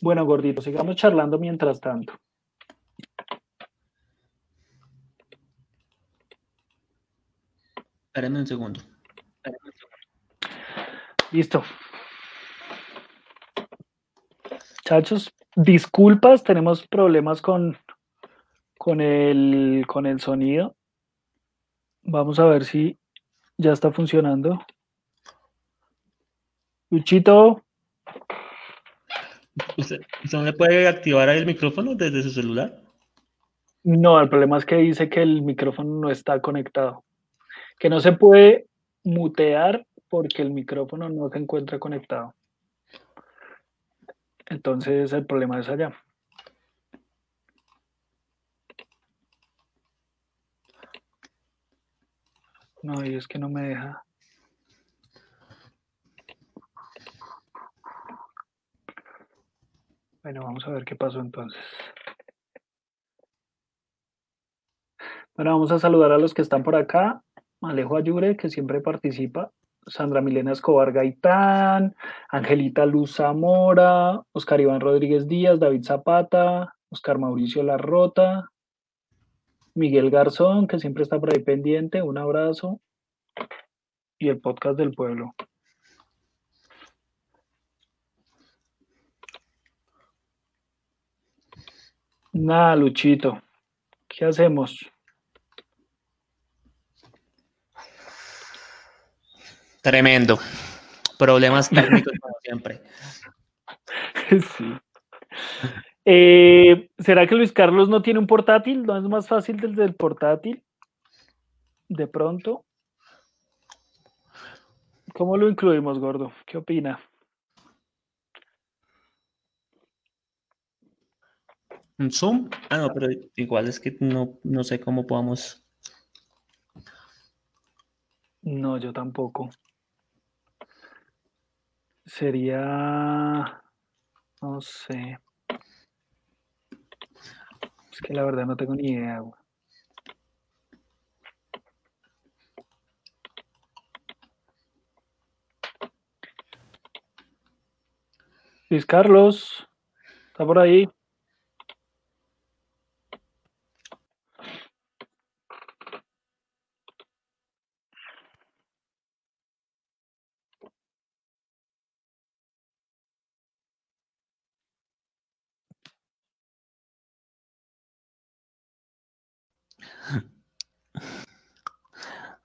Bueno, gordito, sigamos charlando mientras tanto. Espérenme un segundo. Listo. Chachos, disculpas, tenemos problemas con, con, el, con el sonido. Vamos a ver si ya está funcionando. Luchito, ¿Usted, usted no le puede activar ahí el micrófono desde su celular? no, el problema es que dice que el micrófono no está conectado. Que no se puede mutear porque el micrófono no se encuentra conectado. Entonces el problema es allá. No, y es que no me deja. Bueno, vamos a ver qué pasó entonces. Bueno, vamos a saludar a los que están por acá. Alejo Ayure, que siempre participa. Sandra Milena Escobar Gaitán, Angelita Luz Zamora, Oscar Iván Rodríguez Díaz, David Zapata, Oscar Mauricio Larrota, Miguel Garzón, que siempre está por ahí pendiente, un abrazo. Y el podcast del pueblo. Nada, Luchito. ¿Qué hacemos? Tremendo. Problemas técnicos como siempre. (laughs) Sí. Eh, ¿Será que Luis Carlos no tiene un portátil? ¿No es más fácil desde el portátil? De pronto. ¿Cómo lo incluimos, gordo? ¿Qué opina? ¿Un Zoom? Ah, no, pero igual es que no, no sé cómo podamos. No, yo tampoco. Sería, no sé. Es que la verdad no tengo ni idea. güey. Luis Carlos, ¿está por ahí?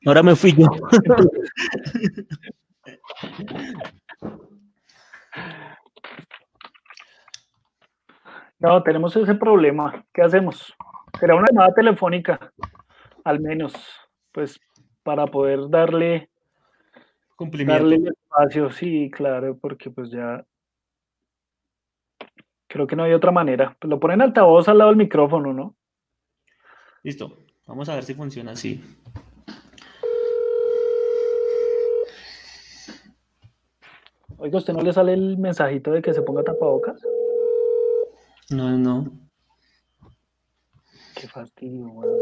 Ahora me fui yo. No, tenemos ese problema. ¿Qué hacemos? Será una llamada telefónica, al menos, pues para poder darle, Cumplimiento. darle el espacio. Sí, claro, porque pues ya creo que no hay otra manera. Pues lo ponen altavoz al lado del micrófono, ¿no? Listo. Vamos a ver si funciona así. Oiga, ¿usted no le sale el mensajito de que se ponga tapabocas? No, no. Qué fastidio, weón.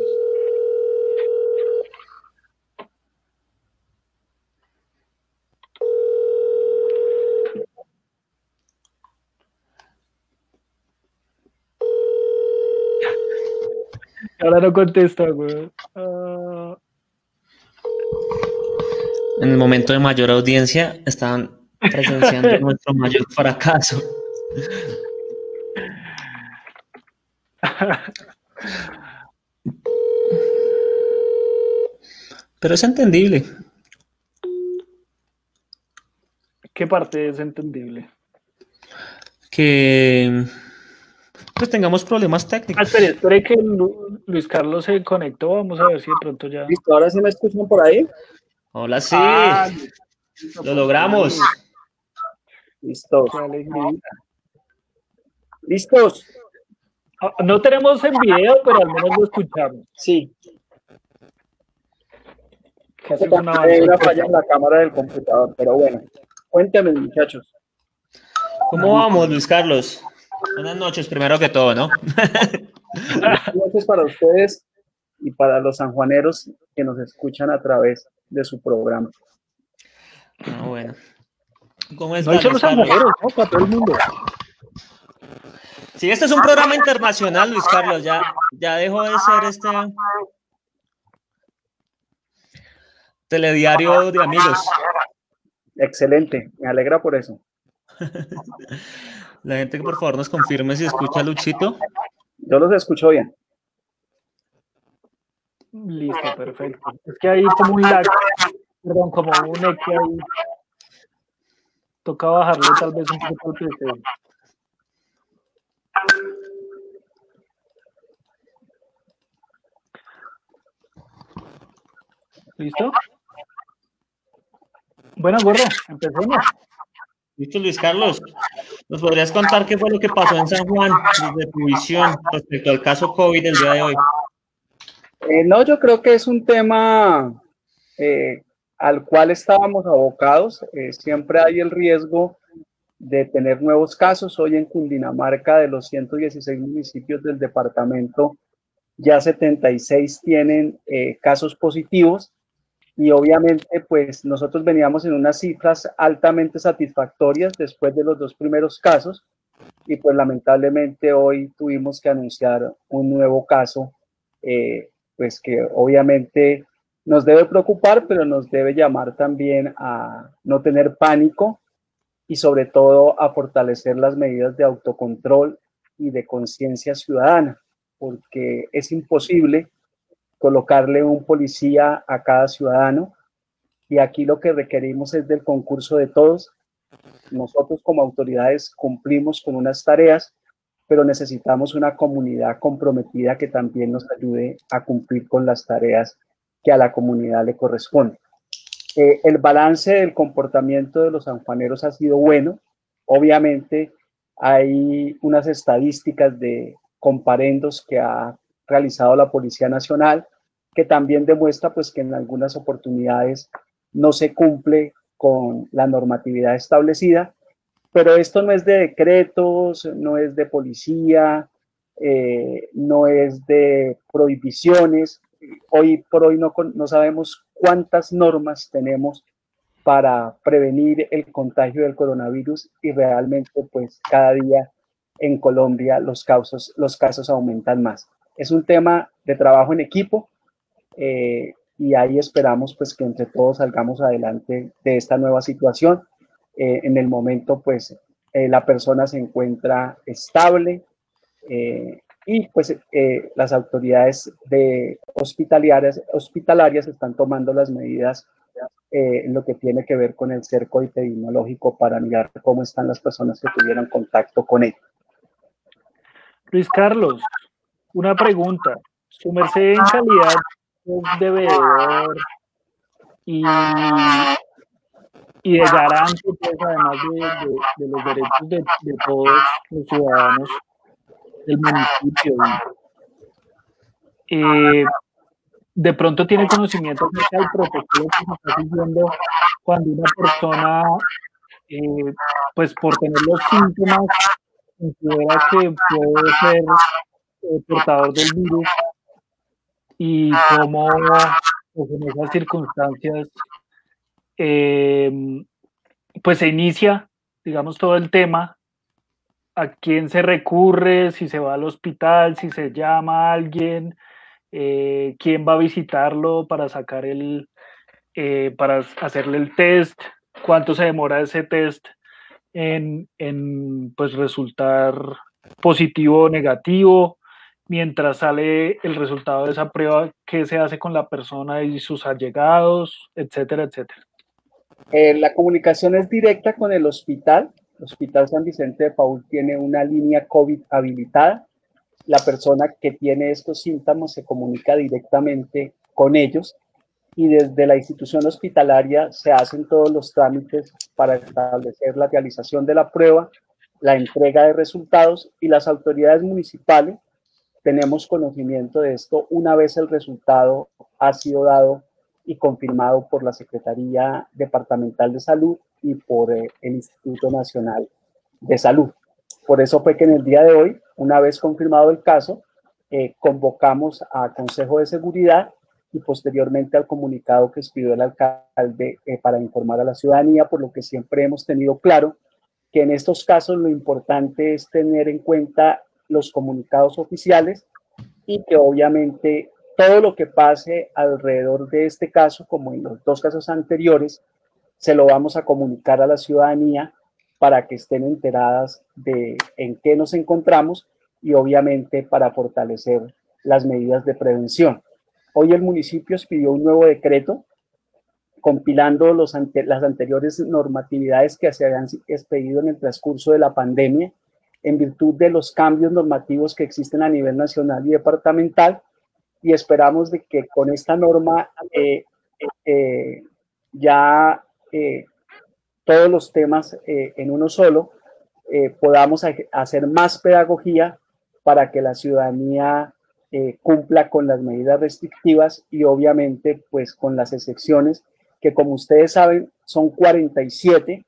Ahora no contesta, weón. Ah, En el momento de mayor audiencia estaban presenciando nuestro mayor fracaso. Pero es entendible. ¿Qué parte es entendible? Que pues tengamos problemas Ah, técnicos. espere, espere que Lu- Luis Carlos se conectó. Vamos a ver si de pronto ya. Listo, ahora sí me escuchan por ahí. Hola, sí. Ah, Lo logramos. Listos. ¿Listos? Ah, No tenemos en video, pero al menos lo escuchamos. Sí. Que eso es un Hay avance. una falla en la cámara del computador, pero bueno. Cuéntame, muchachos. ¿Cómo vamos, Luis Carlos? Buenas noches, primero que todo, ¿no? Buenas noches para ustedes y para los sanjuaneros que nos escuchan a través de su programa. Ah, bueno. ¿Cómo No estás, hay solo sanjuaneros, ¿no? Para todo el mundo. Sí, este es un programa internacional, Luis Carlos. Ya, ya dejó de ser este telediario de amigos. Excelente, me alegra por eso. (laughs) La gente que por favor nos confirme si escucha a Luchito. Yo los escucho bien. Listo, perfecto. Es que hay como un lag, perdón, como un eco ahí. Toca bajarle tal vez un poco el PC. ¿Listo? Bueno, gordo, empecemos. Listo, Luis Carlos. ¿Nos podrías contar qué fue lo que pasó en San Juan desde tu visión respecto al caso COVID del día de hoy? Eh, no, yo creo que es un tema eh, al cual estábamos abocados. Eh, siempre hay el riesgo de tener nuevos casos. Hoy en Cundinamarca, de los 116 municipios del departamento, ya 76 tienen eh, casos positivos y obviamente pues nosotros veníamos en unas cifras altamente satisfactorias después de los dos primeros casos y pues lamentablemente hoy tuvimos que anunciar un nuevo caso, eh, pues que obviamente nos debe preocupar, pero nos debe llamar también a no tener pánico y sobre todo a fortalecer las medidas de autocontrol y de conciencia ciudadana, porque es imposible colocarle un policía a cada ciudadano. Y aquí lo que requerimos es del concurso de todos. Nosotros como autoridades cumplimos con unas tareas, pero necesitamos una comunidad comprometida que también nos ayude a cumplir con las tareas que a la comunidad le corresponden. Eh, el balance del comportamiento de los sanjuaneros ha sido bueno. Obviamente hay unas estadísticas de comparendos que ha realizado la Policía Nacional que también demuestra pues que en algunas oportunidades no se cumple con la normatividad establecida, pero esto no es de decretos, no es de policía, eh, no es de prohibiciones. Hoy por hoy no, no sabemos cuántas normas tenemos para prevenir el contagio del coronavirus y realmente pues cada día en Colombia los casos, los casos aumentan más. Es un tema de trabajo en equipo. Eh, y ahí esperamos pues que entre todos salgamos adelante de esta nueva situación. Eh, en el momento pues eh, la persona se encuentra estable y pues las autoridades de hospitalarias, hospitalarias están tomando las medidas en lo que tiene que ver con el cerco epidemiológico para mirar cómo están las personas que tuvieron contacto con él. Luis Carlos, una pregunta. Su merced en calidad de veedor y, y de garante, pues, además de, de, los derechos de, de, todos los ciudadanos del municipio. Eh, de pronto tiene conocimiento del protocolo que se está siguiendo cuando una persona, eh, pues por tener los síntomas, considera que puede ser eh, portador del virus y cómo pues, en esas circunstancias eh, pues se inicia, digamos, todo el tema, a quién se recurre, si se va al hospital, si se llama a alguien, eh, quién va a visitarlo para sacar el, eh, para hacerle el test, cuánto se demora ese test en, en pues resultar positivo o negativo, mientras sale el resultado de esa prueba, qué se hace con la persona y sus allegados, etcétera, etcétera. Eh, la comunicación es directa con el hospital. Hospital San Vicente de Paul tiene una línea COVID habilitada. La persona que tiene estos síntomas se comunica directamente con ellos y desde la institución hospitalaria se hacen todos los trámites para establecer la realización de la prueba, la entrega de resultados y las autoridades municipales tenemos conocimiento de esto una vez el resultado ha sido dado y confirmado por la Secretaría Departamental de Salud y por eh, el Instituto Nacional de Salud. Por eso fue que en el día de hoy, una vez confirmado el caso, eh, convocamos a Consejo de Seguridad y posteriormente al comunicado que expidió el alcalde eh, para informar a la ciudadanía, por lo que siempre hemos tenido claro que en estos casos lo importante es tener en cuenta los comunicados oficiales y que obviamente todo lo que pase alrededor de este caso, como en los dos casos anteriores, se lo vamos a comunicar a la ciudadanía para que estén enteradas de en qué nos encontramos y obviamente para fortalecer las medidas de prevención. Hoy el municipio expidió un nuevo decreto compilando los las anteriores normatividades que se habían expedido en el transcurso de la pandemia en virtud de los cambios normativos que existen a nivel nacional y departamental y esperamos de que con esta norma eh, eh, ya eh, todos los temas en uno solo podamos hacer más pedagogía para que la ciudadanía cumpla con las medidas restrictivas y obviamente pues con las excepciones que como ustedes saben son 47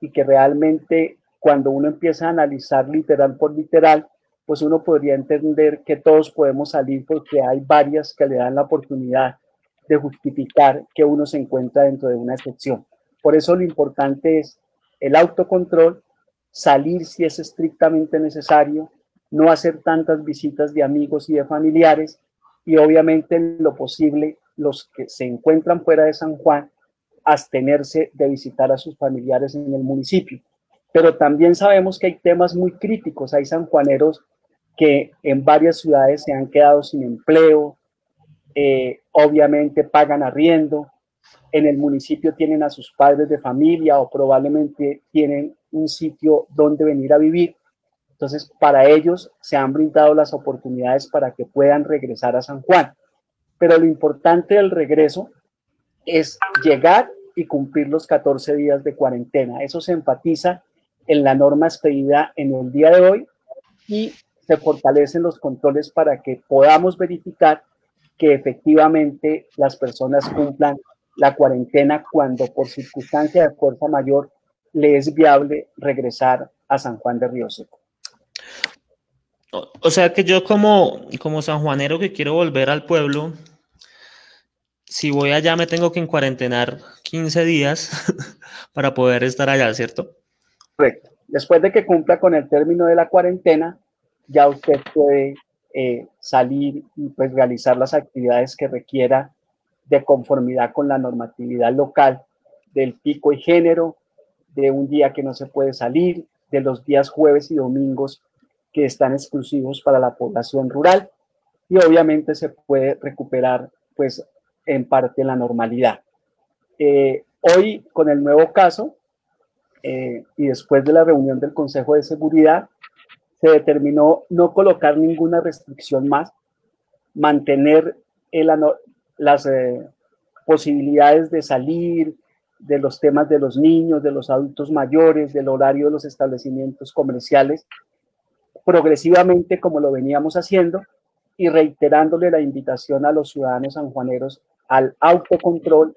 y que realmente cuando uno empieza a analizar literal por literal, pues uno podría entender que todos podemos salir porque hay varias que le dan la oportunidad de justificar que uno se encuentra dentro de una excepción. Por eso lo importante es el autocontrol, salir si es estrictamente necesario, no hacer tantas visitas de amigos y de familiares y obviamente en lo posible los que se encuentran fuera de San Juan, abstenerse de visitar a sus familiares en el municipio. Pero también sabemos que hay temas muy críticos, hay sanjuaneros que en varias ciudades se han quedado sin empleo, eh, obviamente pagan arriendo, en el municipio tienen a sus padres de familia o probablemente tienen un sitio donde venir a vivir. Entonces, para ellos se han brindado las oportunidades para que puedan regresar a San Juan. Pero lo importante del regreso es llegar y cumplir los 14 días de cuarentena. Eso se enfatiza en la norma expedida en el día de hoy y se fortalecen los controles para que podamos verificar que efectivamente las personas cumplan la cuarentena cuando por circunstancia de fuerza mayor le es viable regresar a San Juan de Río Seco. O, sea que yo como, como sanjuanero que quiero volver al pueblo, si voy allá me tengo que encuarentenar 15 días (laughs) para poder estar allá, ¿cierto? Correcto. Después de que cumpla con el término de la cuarentena, ya usted puede eh, salir y pues realizar las actividades que requiera de conformidad con la normatividad local del pico y género, de un día que no se puede salir, de los días jueves y domingos que están exclusivos para la población rural y obviamente se puede recuperar pues en parte la normalidad. Eh, hoy con el nuevo caso eh, y después de la reunión del Consejo de Seguridad se determinó no colocar ninguna restricción más, mantener el, las eh, posibilidades de salir, de los temas de los niños, de los adultos mayores, del horario de los establecimientos comerciales, progresivamente como lo veníamos haciendo y reiterándole la invitación a los ciudadanos sanjuaneros al autocontrol,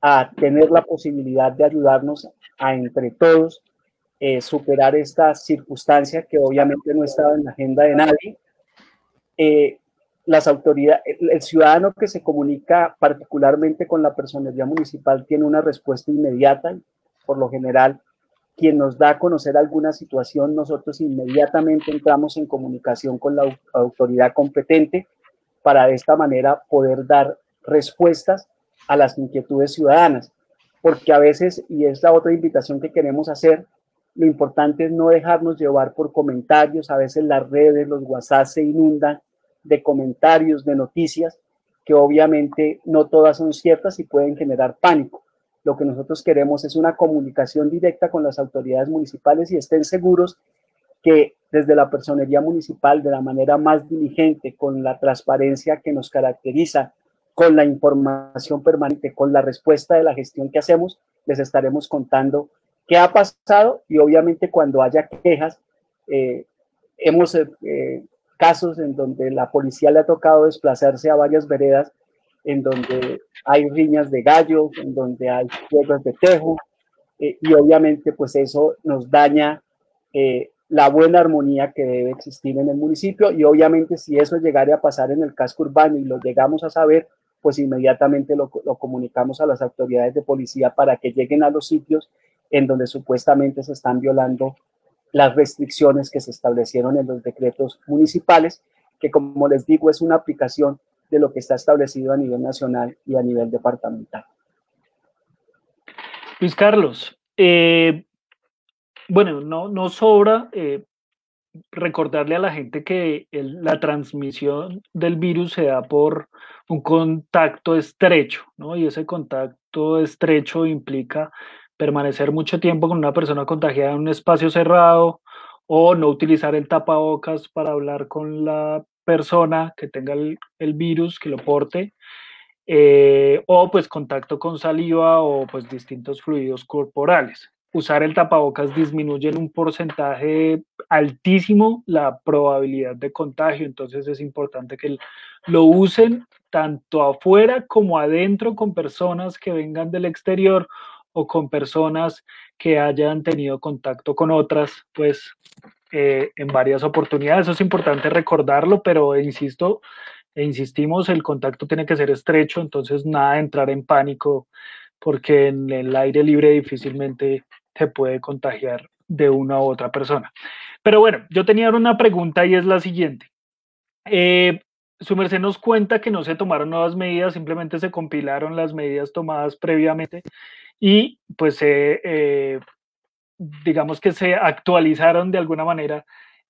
a tener la posibilidad de ayudarnos a entre todos eh, superar esta circunstancia que obviamente no estaba en la agenda de nadie. Eh, las autoridades, el, ciudadano que se comunica particularmente con la personería municipal tiene una respuesta inmediata. Por lo general, quien nos da a conocer alguna situación, nosotros inmediatamente entramos en comunicación con la autoridad competente para de esta manera poder dar respuestas a las inquietudes ciudadanas. Porque a veces, y es la otra invitación que queremos hacer, lo importante es no dejarnos llevar por comentarios. A veces las redes, los WhatsApp se inundan de comentarios, de noticias, que obviamente no todas son ciertas y pueden generar pánico. Lo que nosotros queremos es una comunicación directa con las autoridades municipales y estén seguros que desde la personería municipal, de la manera más diligente, con la transparencia que nos caracteriza, con la información permanente, con la respuesta de la gestión que hacemos, les estaremos contando qué ha pasado y obviamente cuando haya quejas, eh, hemos eh, casos en donde la policía le ha tocado desplazarse a varias veredas, en donde hay riñas de gallos, en donde hay juegos de tejo, eh, y obviamente pues eso nos daña eh, la buena armonía que debe existir en el municipio, y obviamente si eso llegara a pasar en el casco urbano y lo llegamos a saber, pues inmediatamente lo, lo comunicamos a las autoridades de policía para que lleguen a los sitios en donde supuestamente se están violando las restricciones que se establecieron en los decretos municipales, que como les digo es una aplicación de lo que está establecido a nivel nacional y a nivel departamental. Luis Carlos, eh, bueno, no, no sobra eh, recordarle a la gente que la transmisión del virus se da por un contacto estrecho, ¿no? Y ese contacto estrecho implica permanecer mucho tiempo con una persona contagiada en un espacio cerrado o no utilizar el tapabocas para hablar con la persona que tenga el, virus, que lo porte, eh, o pues contacto con saliva o pues distintos fluidos corporales. Usar el tapabocas disminuye en un porcentaje altísimo la probabilidad de contagio, entonces es importante que lo usen tanto afuera como adentro con personas que vengan del exterior o con personas que hayan tenido contacto con otras, pues eh, en varias oportunidades. Eso es importante recordarlo, pero insisto, E insistimos, el contacto tiene que ser estrecho, entonces nada de entrar en pánico, porque en el aire libre difícilmente se puede contagiar de una u otra persona. Pero bueno, yo tenía una pregunta y es la siguiente. Eh, su merced nos cuenta que no se tomaron nuevas medidas, simplemente se compilaron las medidas tomadas previamente y pues eh, digamos que se actualizaron de alguna manera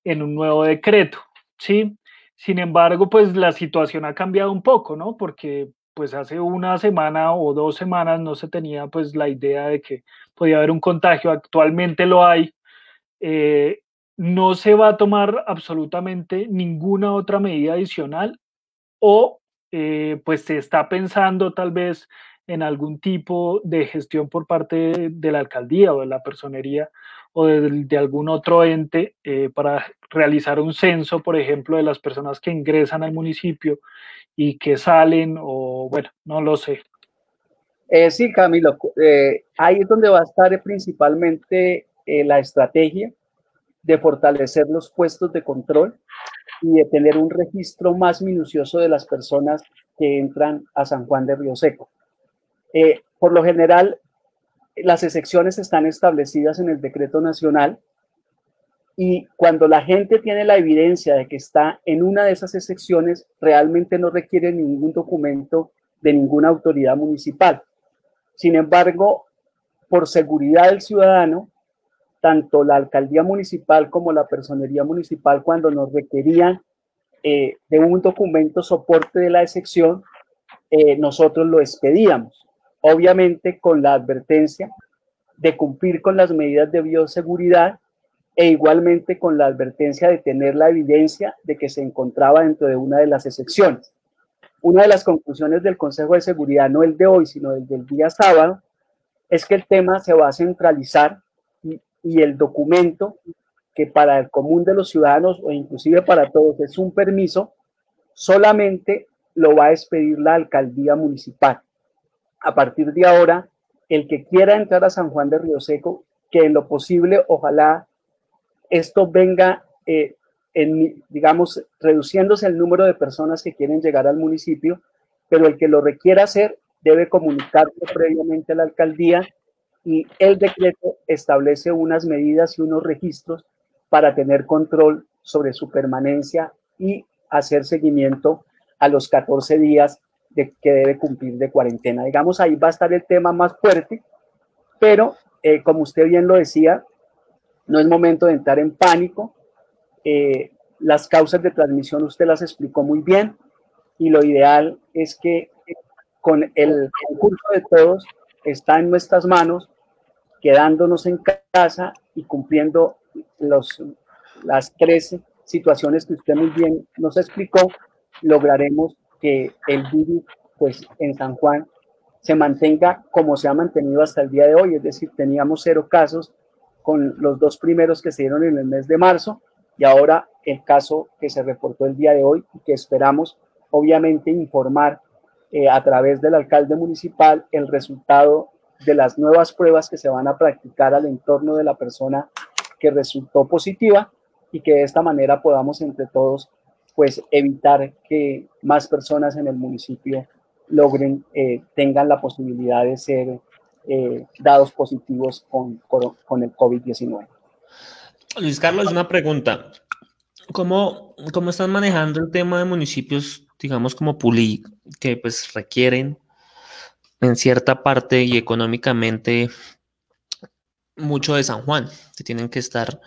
en un nuevo decreto, ¿sí? Sin embargo, pues la situación ha cambiado un poco, ¿no? Porque pues hace una semana o dos semanas no se tenía pues la idea de que podía haber un contagio, actualmente lo hay. Eh, no se va a tomar absolutamente ninguna otra medida adicional o eh, pues se está pensando tal vez en algún tipo de gestión por parte de la alcaldía o de la personería o de, algún otro ente eh, para realizar un censo, por ejemplo, de las personas que ingresan al municipio y que salen o bueno, no lo sé. Eh, sí, Camilo, eh, ahí es donde va a estar principalmente la estrategia de fortalecer los puestos de control y de tener un registro más minucioso de las personas que entran a San Juan de Río Seco. Eh, por lo general, las excepciones están establecidas en el decreto nacional y cuando la gente tiene la evidencia de que está en una de esas excepciones, realmente no requiere ningún documento de ninguna autoridad municipal. Sin embargo, por seguridad del ciudadano, tanto la alcaldía municipal como la personería municipal, cuando nos requerían eh, de un documento soporte de la excepción, eh, nosotros lo expedíamos obviamente con la advertencia de cumplir con las medidas de bioseguridad e igualmente con la advertencia de tener la evidencia de que se encontraba dentro de una de las excepciones. Una de las conclusiones del Consejo de Seguridad, no el de hoy, sino el del día sábado, es que el tema se va a centralizar y, el documento que para el común de los ciudadanos o inclusive para todos es un permiso, solamente lo va a expedir la alcaldía municipal a partir de ahora, el que quiera entrar a San Juan de Río Seco, que en lo posible, ojalá esto venga, eh, en, digamos, reduciéndose el número de personas que quieren llegar al municipio, pero el que lo requiera hacer debe comunicarlo previamente a la alcaldía y el decreto establece unas medidas y unos registros para tener control sobre su permanencia y hacer seguimiento a los 14 días de, que debe cumplir de cuarentena. Digamos, ahí va a estar el tema más fuerte, pero eh, como usted bien lo decía, no es momento de entrar en pánico. Eh, las causas de transmisión usted las explicó muy bien y lo ideal es que con el concurso de todos está en nuestras manos, quedándonos en casa y cumpliendo los, las tres situaciones que usted muy bien nos explicó, lograremos que el virus pues, en San Juan se mantenga como se ha mantenido hasta el día de hoy, es decir, teníamos cero casos con los dos primeros que se dieron en el mes de marzo y ahora el caso que se reportó el día de hoy y que esperamos obviamente informar eh, a través del alcalde municipal el resultado de las nuevas pruebas que se van a practicar al entorno de la persona que resultó positiva y que de esta manera podamos entre todos pues evitar que más personas en el municipio logren, eh, tengan la posibilidad de ser eh, dados positivos con, con el COVID-19. Luis Carlos, una pregunta. ¿Cómo, ¿Cómo están manejando el tema de municipios, digamos, como Pulí, que pues requieren en cierta parte y económicamente mucho de San Juan, que tienen que estar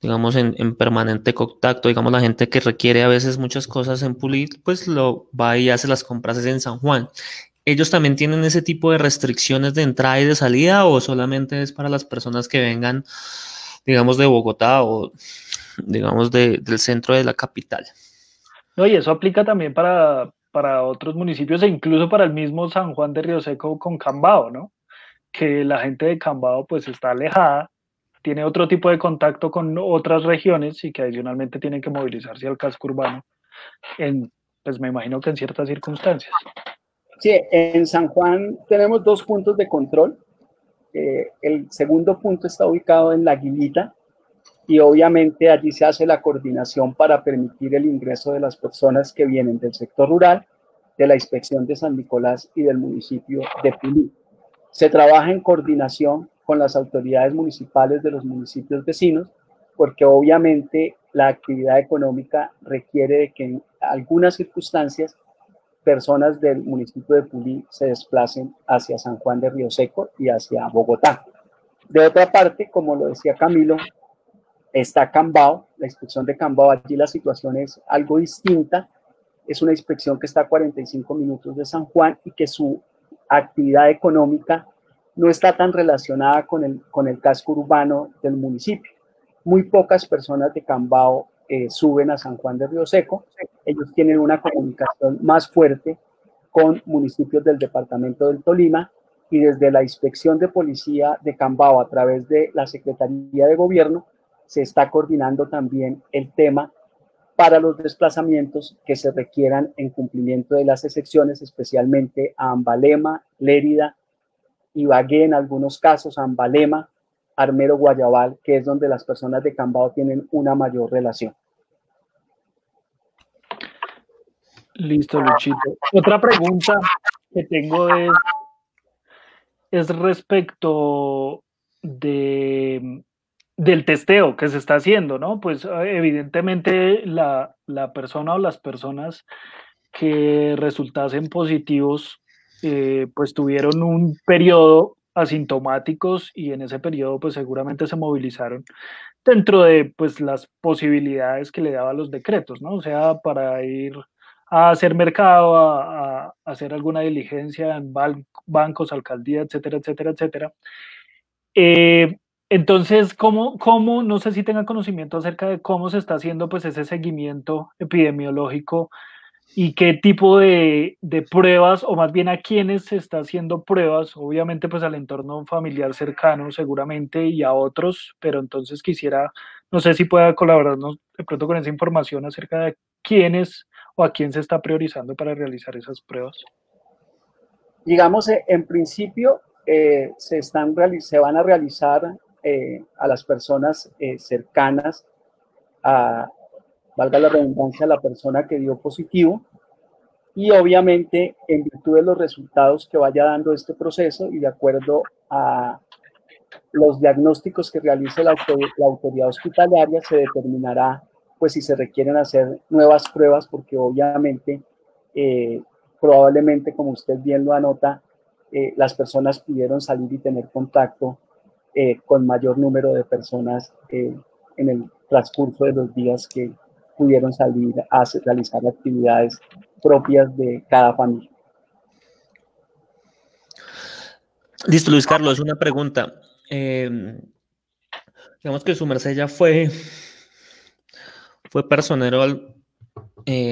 digamos, en, permanente contacto, digamos, la gente que requiere a veces muchas cosas en Pulir, pues lo va y hace las compras en San Juan. ¿Ellos también tienen ese tipo de restricciones de entrada y de salida o solamente es para las personas que vengan, digamos, de Bogotá o, digamos, del centro de la capital? Oye, eso aplica también para, para otros municipios e incluso para el mismo San Juan de Río Seco con Cambao, ¿no? Que la gente de Cambao pues está alejada tiene otro tipo de contacto con otras regiones y que adicionalmente tienen que movilizarse al casco urbano, en, pues me imagino que en ciertas circunstancias. Sí, en San Juan tenemos dos puntos de control. Eh, el segundo punto está ubicado en La Aguilita y obviamente allí se hace la coordinación para permitir el ingreso de las personas que vienen del sector rural, de la inspección de San Nicolás y del municipio de Pulí. Se trabaja en coordinación con las autoridades municipales de los municipios vecinos, porque obviamente la actividad económica requiere de que en algunas circunstancias personas del municipio de Pulí se desplacen hacia San Juan de Río Seco y hacia Bogotá. De otra parte, como lo decía Camilo, está Cambao, la inspección de Cambao, allí la situación es algo distinta, es una inspección que está a 45 minutos de San Juan y que su actividad económica no está tan relacionada con el, con el casco urbano del municipio. Muy pocas personas de Cambao eh, suben a San Juan de Río Seco. Ellos tienen una comunicación más fuerte con municipios del departamento del Tolima y desde la inspección de policía de Cambao a través de la Secretaría de Gobierno se está coordinando también el tema para los desplazamientos que se requieran en cumplimiento de las excepciones, especialmente a Ambalema, Lérida, Ibagué en algunos casos, Ambalema, Armero Guayabal, que es donde las personas de Cambao tienen una mayor relación. Listo, Luchito. Otra pregunta que tengo es, es respecto de del testeo que se está haciendo, ¿no? Pues evidentemente la, la persona o las personas que resultasen positivos, eh, pues tuvieron un periodo asintomáticos y en ese periodo pues seguramente se movilizaron dentro de pues las posibilidades que le daban los decretos, ¿no? O sea, para ir a hacer mercado, a, a hacer alguna diligencia en bancos, alcaldía, etcétera, etcétera, etcétera. Eh, entonces, ¿cómo, ¿cómo, no sé si tenga conocimiento acerca de cómo se está haciendo pues ese seguimiento epidemiológico y qué tipo de, de, pruebas, o más bien a quiénes se está haciendo pruebas, obviamente pues al entorno familiar cercano seguramente y a otros, pero entonces quisiera, no sé si pueda colaborarnos de pronto con esa información acerca de quiénes o a quién se está priorizando para realizar esas pruebas. Digamos, eh, en principio eh, se, están, se van a realizar eh, a las personas eh, cercanas a, valga la redundancia, a la persona que dio positivo. Y obviamente, en virtud de los resultados que vaya dando este proceso y de acuerdo a los diagnósticos que realice la, autoridad hospitalaria, se determinará pues si se requieren hacer nuevas pruebas, porque obviamente, eh, probablemente, como usted bien lo anota, las personas pudieron salir y tener contacto eh, con mayor número de personas eh, en el transcurso de los días que pudieron salir a realizar actividades propias de cada familia. Listo, Luis Carlos, una pregunta. Eh, digamos que su merced ya fue, fue personero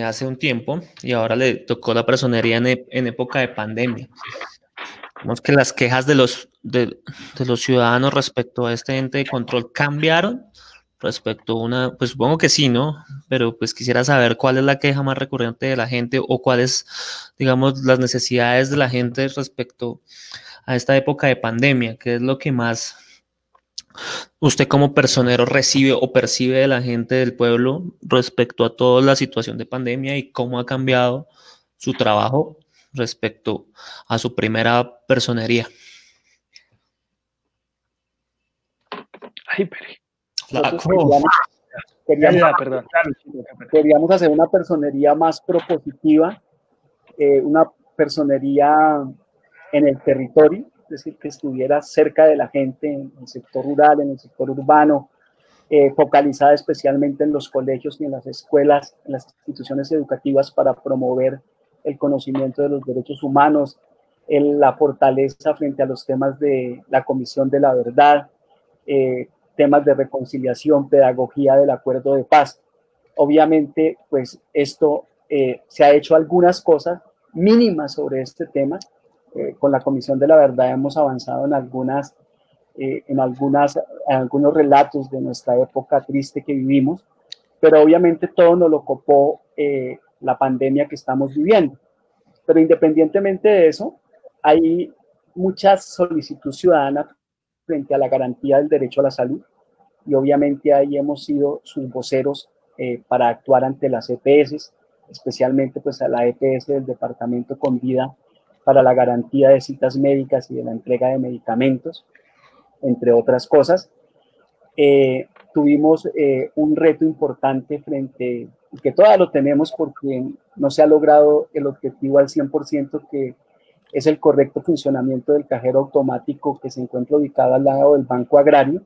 hace un tiempo y ahora le tocó la personería en, en época de pandemia. Vemos que las quejas de los, de, los ciudadanos respecto a este ente de control cambiaron respecto a una, pues supongo que sí, ¿no? Pero pues quisiera saber cuál es la queja más recurrente de la gente o cuáles, digamos, las necesidades de la gente respecto a esta época de pandemia, qué es lo que más usted como personero recibe o percibe de la gente del pueblo respecto a toda la situación de pandemia y cómo ha cambiado su trabajo respecto a su primera personería. Ay, Queríamos, hacer una personería más propositiva, eh, una personería en el territorio, es decir, que estuviera cerca de la gente en el sector rural, en el sector urbano, eh, focalizada especialmente en los colegios y en las escuelas, en las instituciones educativas para promover el conocimiento de los derechos humanos, la fortaleza frente a los temas de la Comisión de la Verdad, eh, temas de reconciliación, pedagogía del acuerdo de paz. Obviamente, pues esto eh, se ha hecho algunas cosas mínimas sobre este tema. Eh, con la Comisión de la Verdad hemos avanzado en algunas, en algunas, algunos relatos de nuestra época triste que vivimos, pero obviamente todo nos lo copó la pandemia que estamos viviendo. Pero independientemente de eso, hay mucha solicitud ciudadana frente a la garantía del derecho a la salud. y obviamente ahí hemos sido sus voceros eh, para actuar ante las EPS, especialmente pues a la EPS del Departamento con Vida para la garantía de citas médicas y de la entrega de medicamentos, entre otras cosas. Eh, tuvimos eh, un reto importante frente, que todavía lo tenemos porque no se ha logrado el objetivo al 100%, que es el correcto funcionamiento del cajero automático que se encuentra ubicado al lado del Banco Agrario.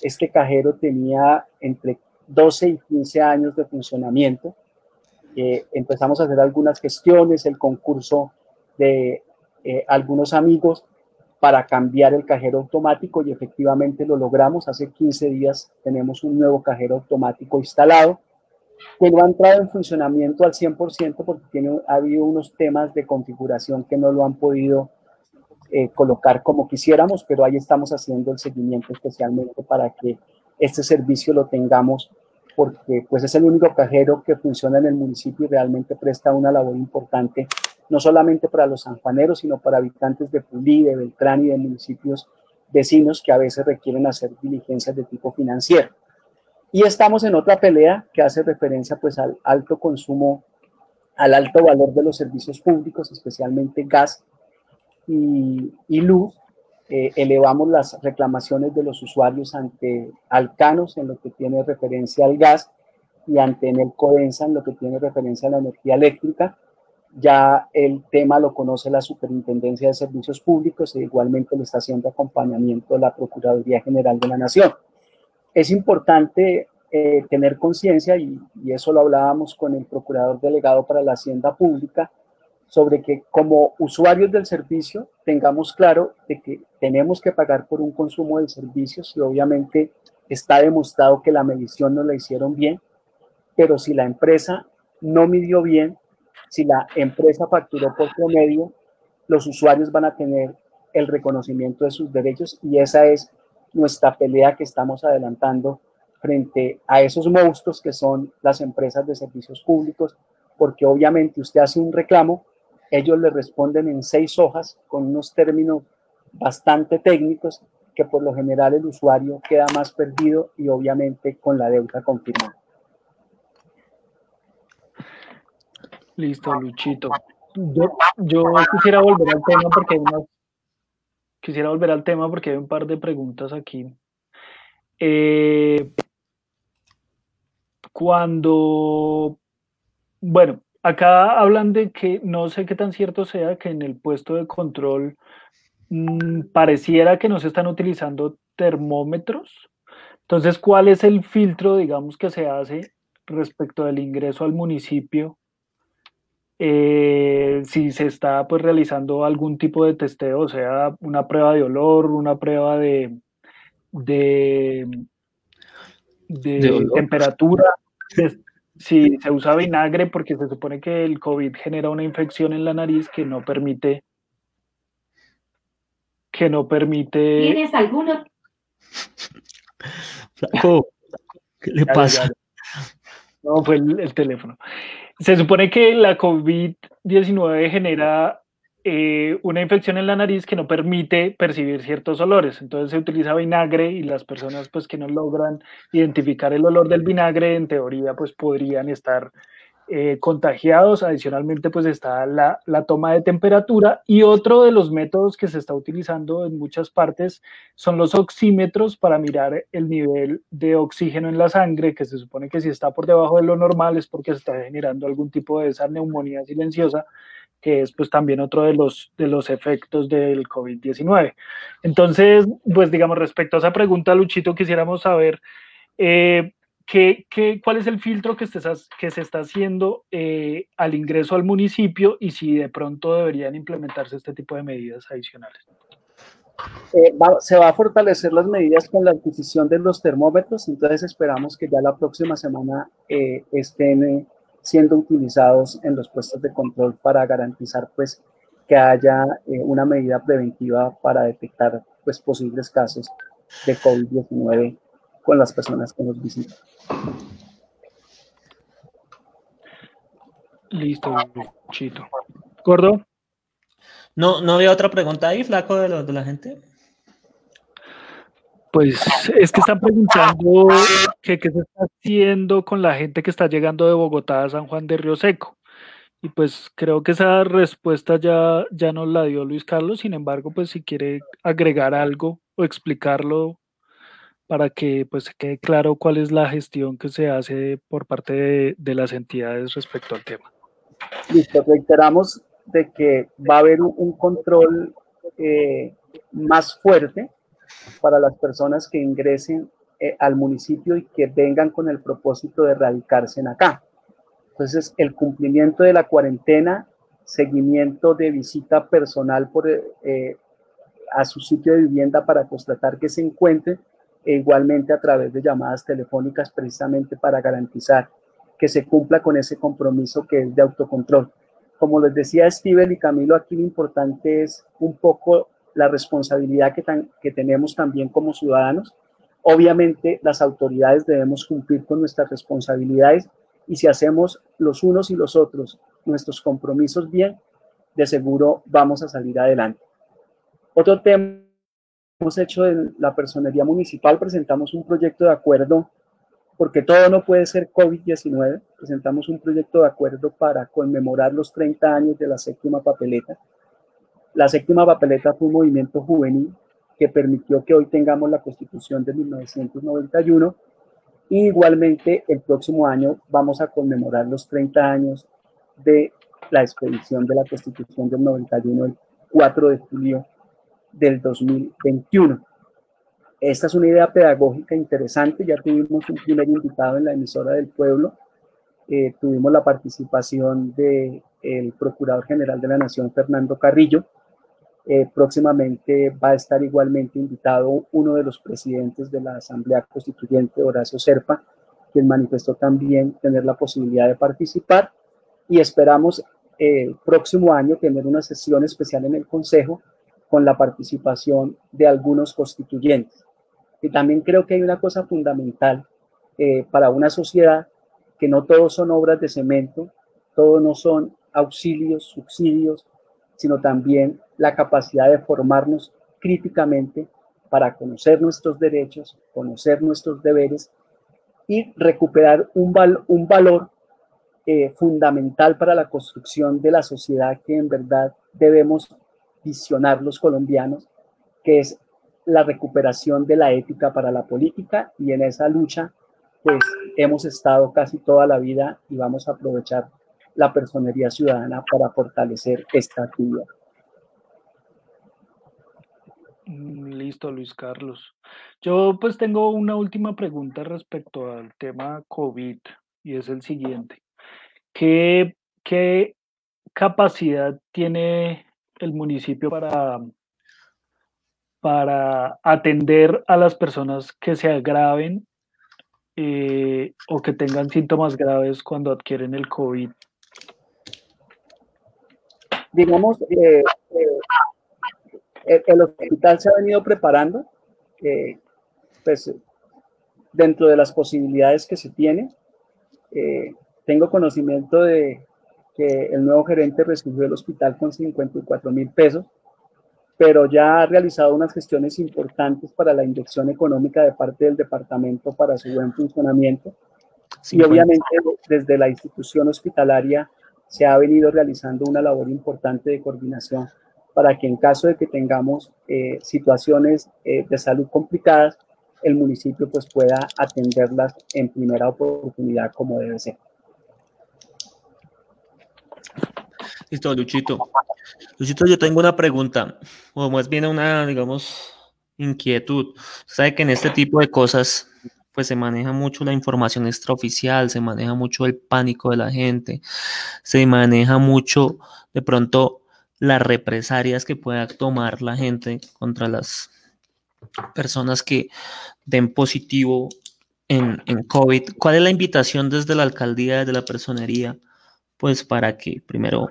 Este cajero tenía entre 12 y 15 años de funcionamiento. Eh, empezamos a hacer algunas gestiones, el concurso de eh, algunos amigos para cambiar el cajero automático y efectivamente lo logramos. Hace 15 días tenemos un nuevo cajero automático instalado que no ha entrado en funcionamiento al 100% porque tiene, ha habido unos temas de configuración que no lo han podido eh, colocar como quisiéramos, pero ahí estamos haciendo el seguimiento especialmente para que este servicio lo tengamos porque pues es el único cajero que funciona en el municipio y realmente presta una labor importante, no solamente para los sanjuaneros, sino para habitantes de Pulí, de Beltrán y de municipios vecinos que a veces requieren hacer diligencias de tipo financiero. Y estamos en otra pelea que hace referencia pues al alto consumo, al alto valor de los servicios públicos, especialmente gas y, luz, eh, elevamos las reclamaciones de los usuarios ante Alcanos en lo que tiene referencia al gas y ante el Codensa en lo que tiene referencia a la energía eléctrica. Ya el tema lo conoce la Superintendencia de Servicios Públicos e igualmente le está haciendo acompañamiento la Procuraduría General de la Nación. Es importante eh, tener conciencia, y, eso lo hablábamos con el Procurador Delegado para la Hacienda Pública, sobre que como usuarios del servicio tengamos claro de que tenemos que pagar por un consumo de servicios y obviamente está demostrado que la medición no la hicieron bien, pero si la empresa no midió bien, si la empresa facturó por promedio, los usuarios van a tener el reconocimiento de sus derechos y esa es nuestra pelea que estamos adelantando frente a esos monstruos que son las empresas de servicios públicos, porque obviamente usted hace un reclamo ellos le responden en seis hojas con unos términos bastante técnicos que por lo general el usuario queda más perdido y obviamente con la deuda confirmada. Listo, Luchito. Yo, quisiera volver al tema porque hay quisiera volver al tema porque hay un par de preguntas aquí. Eh, cuando, bueno, Acá hablan de que no sé qué tan cierto sea que en el puesto de control mm, pareciera que no se están utilizando termómetros. Entonces, ¿cuál es el filtro, digamos, que se hace respecto del ingreso al municipio? Eh, si se está pues realizando algún tipo de testeo, o sea, una prueba de olor, una prueba de, de, de, temperatura, si se usa vinagre porque se supone que el COVID genera una infección en la nariz que no permite que no permite ¿Tienes alguno? ¿qué le pasa? No, fue el, teléfono. Se supone que la COVID-19 genera eh, una infección en la nariz que no permite percibir ciertos olores. Entonces se utiliza vinagre y las personas pues que no logran identificar el olor del vinagre en teoría pues podrían estar eh, contagiados. Adicionalmente pues está la, la, toma de temperatura y otro de los métodos que se está utilizando en muchas partes son los oxímetros para mirar el nivel de oxígeno en la sangre que se supone que si está por debajo de lo normal es porque se está generando algún tipo de esa neumonía silenciosa que es pues también otro de los, de los efectos del COVID-19. Entonces, pues digamos, respecto a esa pregunta, Luchito, quisiéramos saber eh, qué, qué, cuál es el filtro que, estés, que se está haciendo eh, al ingreso al municipio y si de pronto deberían implementarse este tipo de medidas adicionales. Eh, se va a fortalecer las medidas con la adquisición de los termómetros, entonces esperamos que ya la próxima semana estén siendo utilizados en los puestos de control para garantizar pues que haya eh, una medida preventiva para detectar pues posibles casos de COVID-19 con las personas que nos visitan. Listo, Chito. ¿Gordo? No, no había otra pregunta ahí, flaco, de, de la gente. Pues es que están preguntando que qué se está haciendo con la gente que está llegando de Bogotá a San Juan de Río Seco. Y pues creo que esa respuesta ya, ya nos la dio Luis Carlos. Sin embargo, pues si quiere agregar algo o explicarlo para que pues quede claro cuál es la gestión que se hace por parte de, de las entidades respecto al tema. Listo, reiteramos de que va a haber un, control eh, más fuerte para las personas que ingresen eh, al municipio y que vengan con el propósito de radicarse en acá. Entonces, el cumplimiento de la cuarentena, seguimiento de visita personal por, eh, a su sitio de vivienda para constatar que se encuentre, e igualmente a través de llamadas telefónicas precisamente para garantizar que se cumpla con ese compromiso que es de autocontrol. Como les decía Steven y Camilo, aquí lo importante es un poco la responsabilidad que, tan, que tenemos también como ciudadanos. Obviamente las autoridades debemos cumplir con nuestras responsabilidades y si hacemos los unos y los otros nuestros compromisos bien, de seguro vamos a salir adelante. Otro tema hemos hecho en la personería municipal, presentamos un proyecto de acuerdo, porque todo no puede ser COVID-19, presentamos un proyecto de acuerdo para conmemorar los 30 años de la séptima papeleta. La séptima papeleta fue un movimiento juvenil que permitió que hoy tengamos la constitución de 1991 igualmente, el próximo año vamos a conmemorar los 30 años de la expedición de la Constitución del 91, el 4 de julio del 2021. Esta es una idea pedagógica interesante. Ya tuvimos un primer invitado en la emisora del pueblo. Eh, tuvimos la participación del el Procurador General de la Nación, Fernando Carrillo, eh, próximamente va a estar igualmente invitado uno de los presidentes de la Asamblea Constituyente, Horacio Serpa, quien manifestó también tener la posibilidad de participar y esperamos eh, el próximo año tener una sesión especial en el Consejo con la participación de algunos constituyentes. Y también creo que hay una cosa fundamental eh, para una sociedad, que no todos son obras de cemento, todos no son auxilios, subsidios, sino también la capacidad de formarnos críticamente para conocer nuestros derechos, conocer nuestros deberes y recuperar un, val un valor eh, fundamental para la construcción de la sociedad que en verdad debemos visionar los colombianos, que es la recuperación de la ética para la política y en esa lucha pues hemos estado casi toda la vida y vamos a aprovechar la personería ciudadana para fortalecer esta actividad. Listo, Luis Carlos. Yo pues tengo una última pregunta respecto al tema COVID y es el siguiente. ¿Qué, qué capacidad tiene el municipio para, para atender a las personas que se agraven eh, o que tengan síntomas graves cuando adquieren el COVID? Digamos, eh, eh, el, hospital se ha venido preparando, pues dentro de las posibilidades que se tiene. Tengo conocimiento de que el nuevo gerente recibió el hospital con 54 mil pesos, pero ya ha realizado unas gestiones importantes para la inyección económica de parte del departamento para su buen funcionamiento. Y obviamente desde la institución hospitalaria se ha venido realizando una labor importante de coordinación para que en caso de que tengamos eh, situaciones eh, de salud complicadas, el municipio pues pueda atenderlas en primera oportunidad como debe ser. Listo, Luchito. Luchito, yo tengo una pregunta, o más bien una, digamos, inquietud. Sabe que en este tipo de cosas, pues se maneja mucho la información extraoficial, se maneja mucho el pánico de la gente, se maneja mucho, de pronto, las represalias que pueda tomar la gente contra las personas que den positivo en, en, COVID. ¿Cuál es la invitación desde la alcaldía, desde la personería? Pues para que primero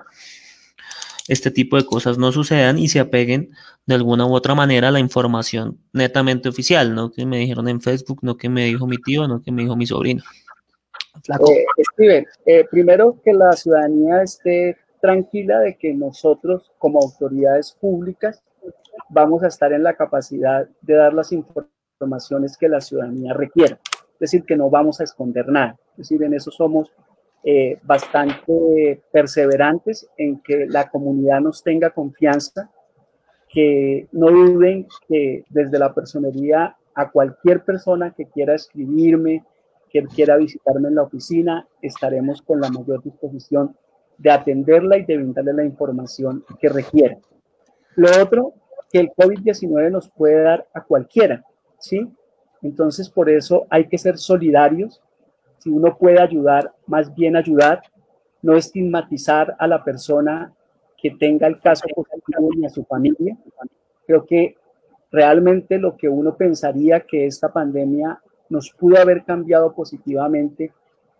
este tipo de cosas no sucedan y se apeguen de alguna u otra manera a la información netamente oficial, no que me dijeron en Facebook, no que me dijo mi tío, no que me dijo mi sobrino. Eh, eh, primero que la ciudadanía esté tranquila de que nosotros como autoridades públicas vamos a estar en la capacidad de dar las informaciones informaciones que la ciudadanía requiera. Es decir, que no vamos a esconder nada. Es decir, en eso somos eh, bastante perseverantes en que la comunidad nos tenga confianza, que no duden que desde la personería a cualquier persona que quiera escribirme, que quiera visitarme en la oficina, estaremos con la mayor disposición de atenderla y de brindarle la información que requiera. Lo otro, que el COVID-19 nos puede dar a cualquiera, ¿sí? Entonces, por eso hay que ser solidarios. Si uno puede ayudar, más bien ayudar, no estigmatizar a la persona que tenga el caso positivo ni a su familia. Creo que realmente lo que uno pensaría que esta pandemia nos pudo haber cambiado positivamente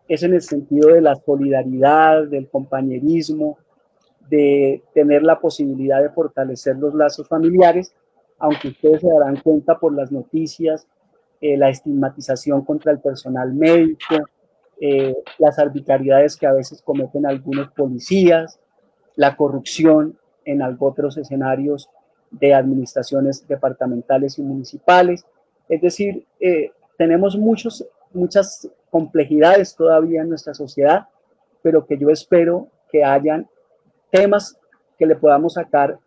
es en el sentido de la solidaridad, del compañerismo, de tener la posibilidad de fortalecer los lazos familiares, aunque ustedes se darán cuenta por las noticias, eh, la estigmatización contra el personal médico, eh, las arbitrariedades que a veces cometen algunos policías, la corrupción en otros escenarios de administraciones departamentales y municipales. Es decir, eh, tenemos muchos, muchas complejidades todavía en nuestra sociedad, pero que yo espero que hayan temas que le podamos sacar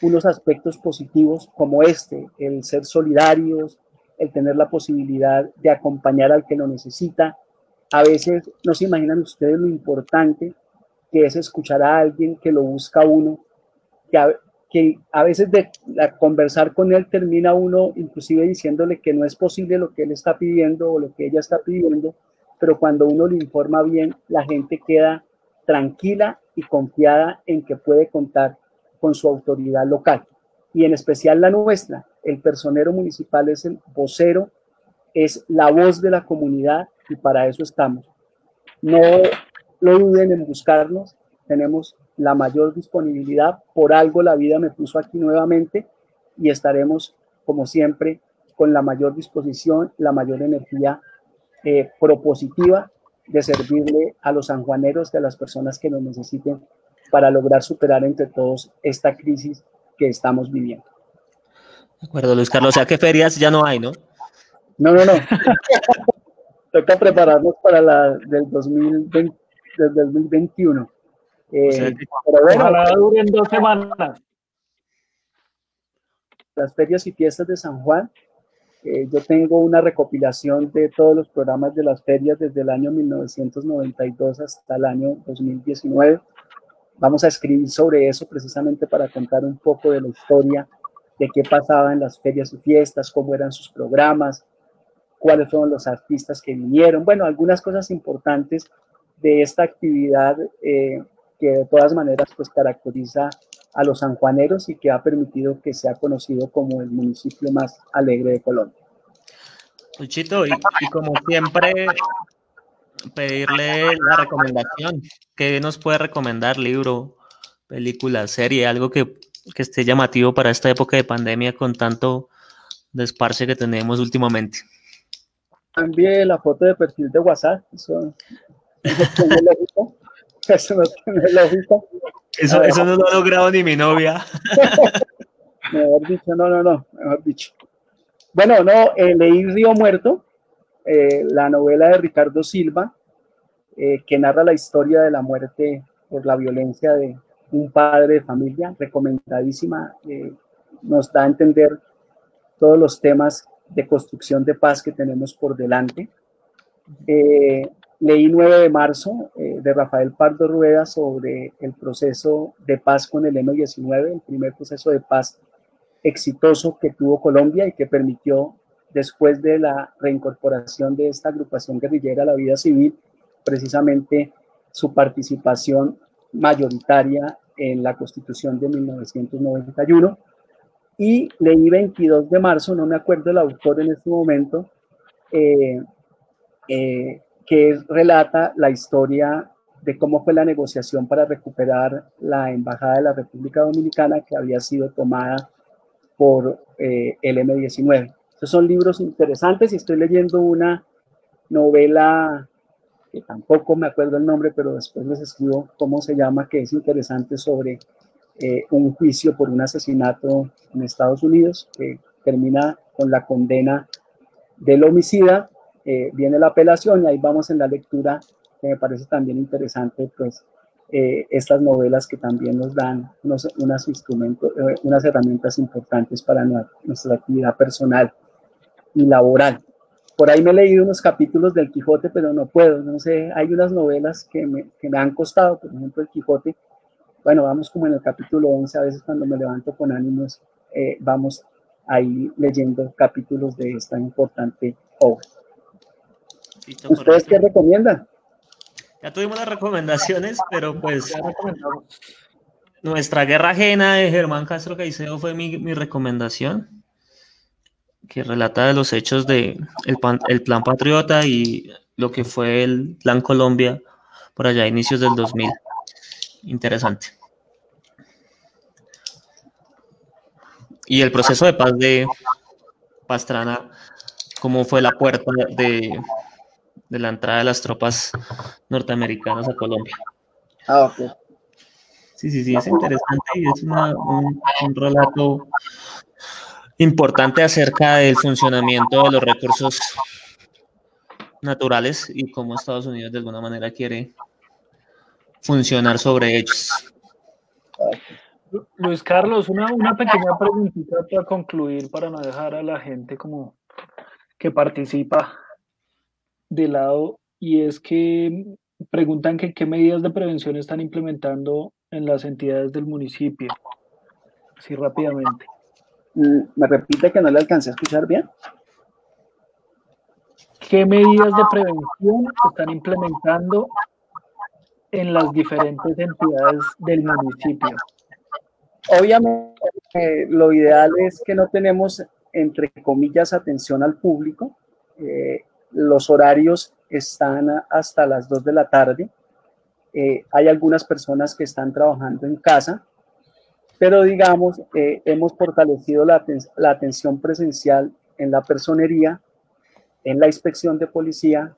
unos aspectos positivos como este, el ser solidarios, el tener la posibilidad de acompañar al que lo necesita. A veces no se imaginan ustedes lo importante que es escuchar a alguien que lo busca uno, que a, veces de conversar con él termina uno inclusive diciéndole que no es posible lo que él está pidiendo o lo que ella está pidiendo, pero cuando uno le informa bien, la gente queda tranquila y confiada en que puede contar con su autoridad local. Y en especial la nuestra, el personero municipal es el vocero, es la voz de la comunidad y para eso estamos. No lo duden en buscarnos, tenemos la mayor disponibilidad, por algo la vida me puso aquí nuevamente y estaremos, como siempre, con la mayor disposición, la mayor energía eh, propositiva de servirle a los sanjuaneros, a las personas que nos necesiten para lograr superar entre todos esta crisis que estamos viviendo. De acuerdo, Luis Carlos. O sea, que ferias ya no hay, ¿no? No, no, no. (laughs) Toca prepararnos para la del, 2020, del 2021. Eh, pero bueno, Ojalá duren dos semanas. Las ferias y fiestas de San Juan eh, yo tengo una recopilación de todos los programas de las ferias desde el año 1992 hasta el año 2019. Vamos a escribir sobre eso precisamente para contar un poco de la historia de qué pasaba en las ferias y fiestas, cómo eran sus programas, cuáles fueron los artistas que vinieron. Bueno, algunas cosas importantes de esta actividad eh, que de todas maneras pues caracteriza a los sanjuaneros y que ha permitido que sea conocido como el municipio más alegre de Colombia. Luchito, y, como siempre, pedirle la recomendación. ¿Qué nos puede recomendar? Libro, película, serie, algo que, que esté llamativo para esta época de pandemia con tanto desparce que tenemos últimamente. También la foto de perfil de WhatsApp. Eso, eso, (laughs) eso no tiene lógica. Eso, eso no lo ha logrado ni mi novia. (laughs) mejor dicho, no, no, no, mejor dicho. Bueno, no, eh, leí Río Muerto, eh, la novela de Ricardo Silva, eh, que narra la historia de la muerte por la violencia de un padre de familia, recomendadísima, nos da a entender todos los temas de construcción de paz que tenemos por delante. Leí 9 de marzo eh, de Rafael Pardo Rueda sobre el proceso de paz con el M-19, el primer proceso de paz exitoso que tuvo Colombia y que permitió, después de la reincorporación de esta agrupación guerrillera a la vida civil, precisamente su participación mayoritaria en la Constitución de 1991. Y leí 22 de marzo, no me acuerdo el autor en este momento, eh, eh, que relata la historia de cómo fue la negociación para recuperar la Embajada de la República Dominicana que había sido tomada por eh, el M-19. Estos son libros interesantes y estoy leyendo una novela que tampoco me acuerdo el nombre, pero después les escribo cómo se llama, que es interesante sobre eh, un juicio por un asesinato en Estados Unidos que termina con la condena del homicida, eh, viene la apelación y ahí vamos en la lectura, que me parece también interesante, pues eh, estas novelas que también nos dan unos, unas instrumentos, unas herramientas importantes para nuestra actividad personal y laboral. Por ahí me he leído unos capítulos del Quijote, pero no puedo, no sé, hay unas novelas que me, que me han costado, por ejemplo, el Quijote, bueno, vamos como en el capítulo 11, a veces cuando me levanto con ánimos, eh, vamos ahí leyendo capítulos de esta importante obra. ¿Ustedes qué recomiendan? Ya tuvimos las recomendaciones, pero pues nuestra guerra ajena de Germán Castro Caicedo fue mi, mi recomendación, que relata de los hechos de el, el, Plan Patriota y lo que fue el Plan Colombia por allá a inicios del 2000. Interesante. Y el proceso de paz de Pastrana, ¿cómo fue la puerta de, de la entrada de las tropas norteamericanas a Colombia. Ah, ok. Sí, sí, sí, es interesante y es un, un relato importante acerca del funcionamiento de los recursos naturales y cómo Estados Unidos de alguna manera quiere funcionar sobre ellos. Luis Carlos, una, una pequeña preguntita para concluir, para no dejar a la gente como que participa de lado y es que preguntan que qué medidas de prevención están implementando en las entidades del municipio. Así rápidamente. Mm, ¿Me repite que no le alcancé a escuchar bien? ¿Qué medidas de prevención están implementando en las diferentes entidades del municipio? Obviamente, lo ideal es que no tenemos, entre comillas, atención al público. Eh, los horarios están hasta las 2 de la tarde. Eh, hay algunas personas que están trabajando en casa, pero digamos, eh, hemos fortalecido la, la, atención presencial en la personería, en la inspección de policía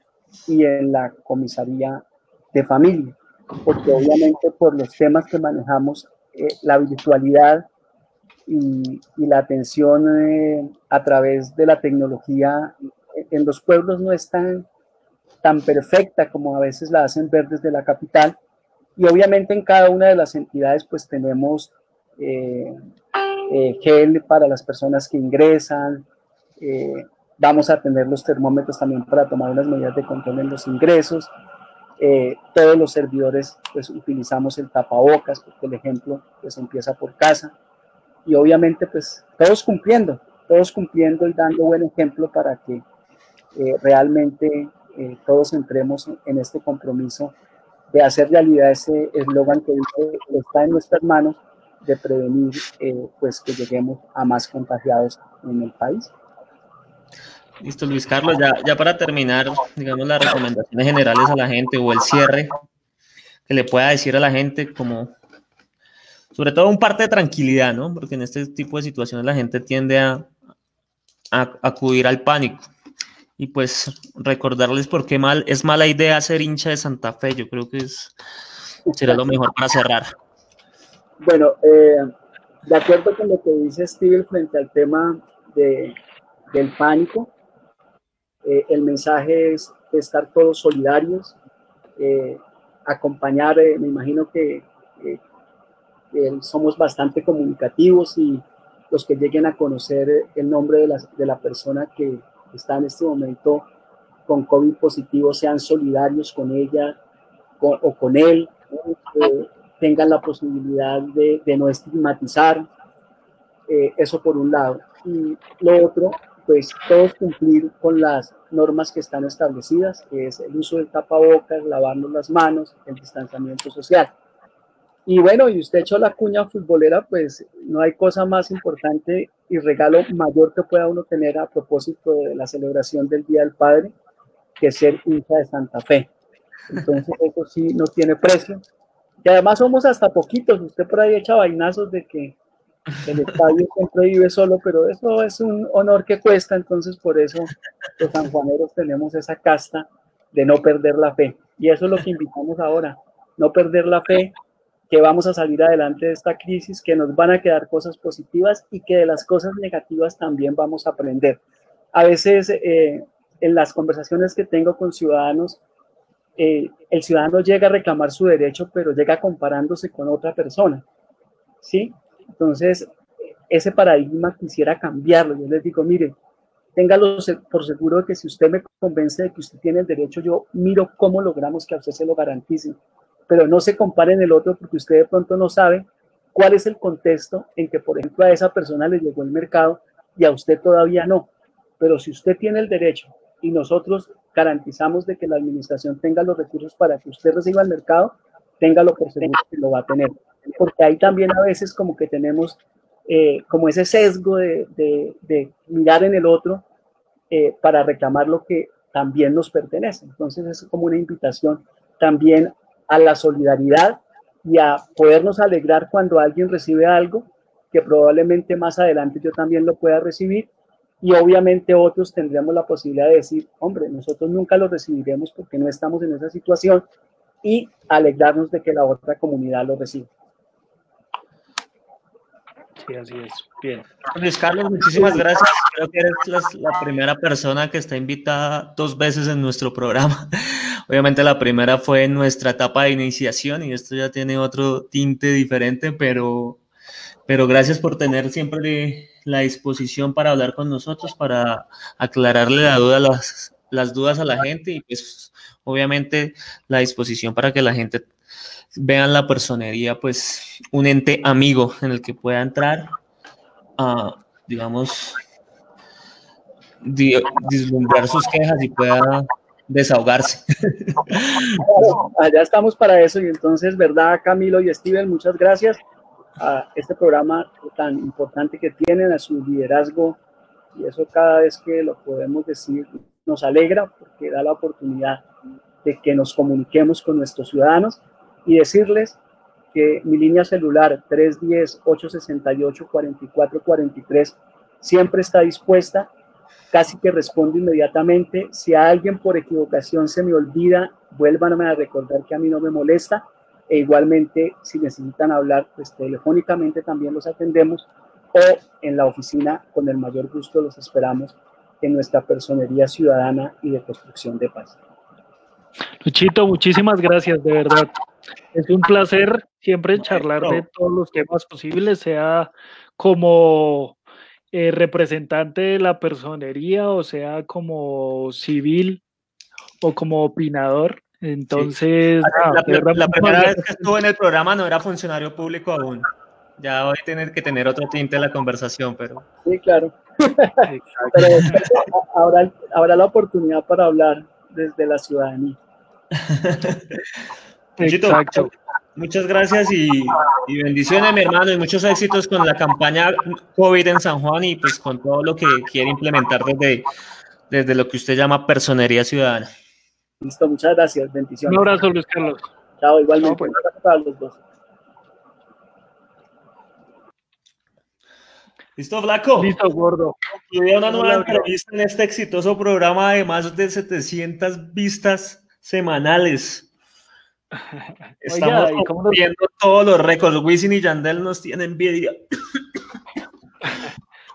y en la comisaría de familia, porque obviamente por los temas que manejamos, eh, la virtualidad y, la atención a través de la tecnología en los pueblos no es tan, tan perfecta como a veces la hacen ver desde la capital. Y obviamente en cada una de las entidades pues tenemos eh, eh, gel para las personas que ingresan, eh, vamos a tener los termómetros también para tomar unas medidas de control en los ingresos. Todos los servidores pues utilizamos el tapabocas, porque el ejemplo pues empieza por casa. Y obviamente pues todos cumpliendo, todos cumpliendo y dando buen ejemplo para que eh, realmente eh, todos entremos en este compromiso de hacer realidad ese eslogan que dice está en nuestras manos de prevenir eh, pues que lleguemos a más contagiados en el país. Listo, Luis Carlos, ya, para terminar, digamos las recomendaciones generales a la gente o el cierre que le pueda decir a la gente como, sobre todo un parte de tranquilidad, ¿no? Porque en este tipo de situaciones la gente tiende a, acudir al pánico y pues recordarles por qué mal, es mala idea ser hincha de Santa Fe. Yo creo que es, será lo mejor para cerrar. Bueno, eh, de acuerdo con lo que dice Steve frente al tema de, del pánico, eh, el mensaje es estar todos solidarios, eh, acompañar, me imagino que somos bastante comunicativos y los que lleguen a conocer el nombre de la, de la persona que, está en este momento con COVID positivo sean solidarios con ella o con él, tengan la posibilidad de, no estigmatizar, eh, eso por un lado. Y lo otro, pues todos cumplir con las normas que están establecidas, que es el uso del tapabocas, lavarnos las manos, el distanciamiento social. Y bueno, y usted echó la cuña futbolera, pues no hay cosa más importante y regalo mayor que pueda uno tener a propósito de la celebración del Día del Padre que ser hincha de Santa Fe. Entonces eso sí no tiene precio. Y además somos hasta poquitos, usted por ahí echa vainazos de que el estadio siempre vive solo, pero eso es un honor que cuesta, entonces por eso los sanjuaneros tenemos esa casta de no perder la fe. Y eso es lo que invitamos ahora, no perder la fe, que vamos a salir adelante de esta crisis, que nos van a quedar cosas positivas y que de las cosas negativas también vamos a aprender. a veces eh, en las conversaciones que tengo con ciudadanos, eh, el ciudadano llega a reclamar su derecho, pero llega comparándose con otra persona, ¿sí? Entonces, ese paradigma quisiera cambiarlo. Yo les digo, mire, téngalo por seguro de que si usted me convence de que usted tiene el derecho, yo miro cómo logramos que a usted se lo garanticen. Pero no se compare en el otro porque usted de pronto no sabe cuál es el contexto en que, por ejemplo, a esa persona le llegó el mercado y a usted todavía no. Pero si usted tiene el derecho y nosotros garantizamos de que la administración tenga los recursos para que usted reciba el mercado, téngalo por seguro que lo va a tener. Porque ahí también a veces como que tenemos eh, como ese sesgo de, de, mirar en el otro eh, para reclamar lo que también nos pertenece. Entonces es como una invitación también a la solidaridad y a podernos alegrar cuando alguien recibe algo que probablemente más adelante yo también lo pueda recibir y obviamente otros tendríamos la posibilidad de decir, hombre, nosotros nunca lo recibiremos porque no estamos en esa situación y alegrarnos de que la otra comunidad lo reciba. Sí, así es. Bien. Luis Carlos, muchísimas gracias. Creo que eres la, primera persona que está invitada dos veces en nuestro programa. (laughs) Obviamente la primera fue en nuestra etapa de iniciación y esto ya tiene otro tinte diferente, pero, pero gracias por tener siempre la disposición para hablar con nosotros, para aclararle la duda, las, las dudas a la gente y pues obviamente la disposición para que la gente vean la personería, pues un ente amigo en el que pueda entrar a, digamos, dislumbrar sus quejas y pueda desahogarse. Allá estamos para eso y entonces, ¿verdad, Camilo y Steven? Muchas gracias a este programa tan importante que tienen, a su liderazgo y eso cada vez que lo podemos decir nos alegra porque da la oportunidad de que nos comuniquemos con nuestros ciudadanos y decirles que mi línea celular 310-868-4443 siempre está dispuesta, casi que respondo inmediatamente. Si a alguien por equivocación se me olvida, vuélvanme a recordar que a mí no me molesta. E igualmente, si necesitan hablar, pues telefónicamente también los atendemos o en la oficina, con el mayor gusto los esperamos en nuestra personería ciudadana y de construcción de paz. Luchito, muchísimas gracias, de verdad. Es un placer siempre charlar de todos los temas posibles, sea como eh, representante de la personería o sea como civil o como opinador. Entonces, la, primera vez que estuve en el programa no era funcionario público aún. Ya voy a tener que tener otro tinte en la conversación, pero... Sí, claro. pero (laughs) ahora, ahora la oportunidad para hablar desde la ciudadanía. (laughs) Exacto. Muchas gracias y, bendiciones, mi hermano, y muchos éxitos con la campaña COVID en San Juan y pues con todo lo que quiere implementar desde, desde lo que usted llama personería ciudadana. Listo, muchas gracias, bendiciones. Un abrazo, Luis Carlos. Chao, igualmente. Pues. Un abrazo para los dos. ¿Listo, Flaco? Listo, gordo. Concluía una nueva entrevista en este exitoso programa de más de 700 vistas semanales. (laughs) Estamos viendo todos los récords. Wisin y Yandel nos tienen envidia. (laughs)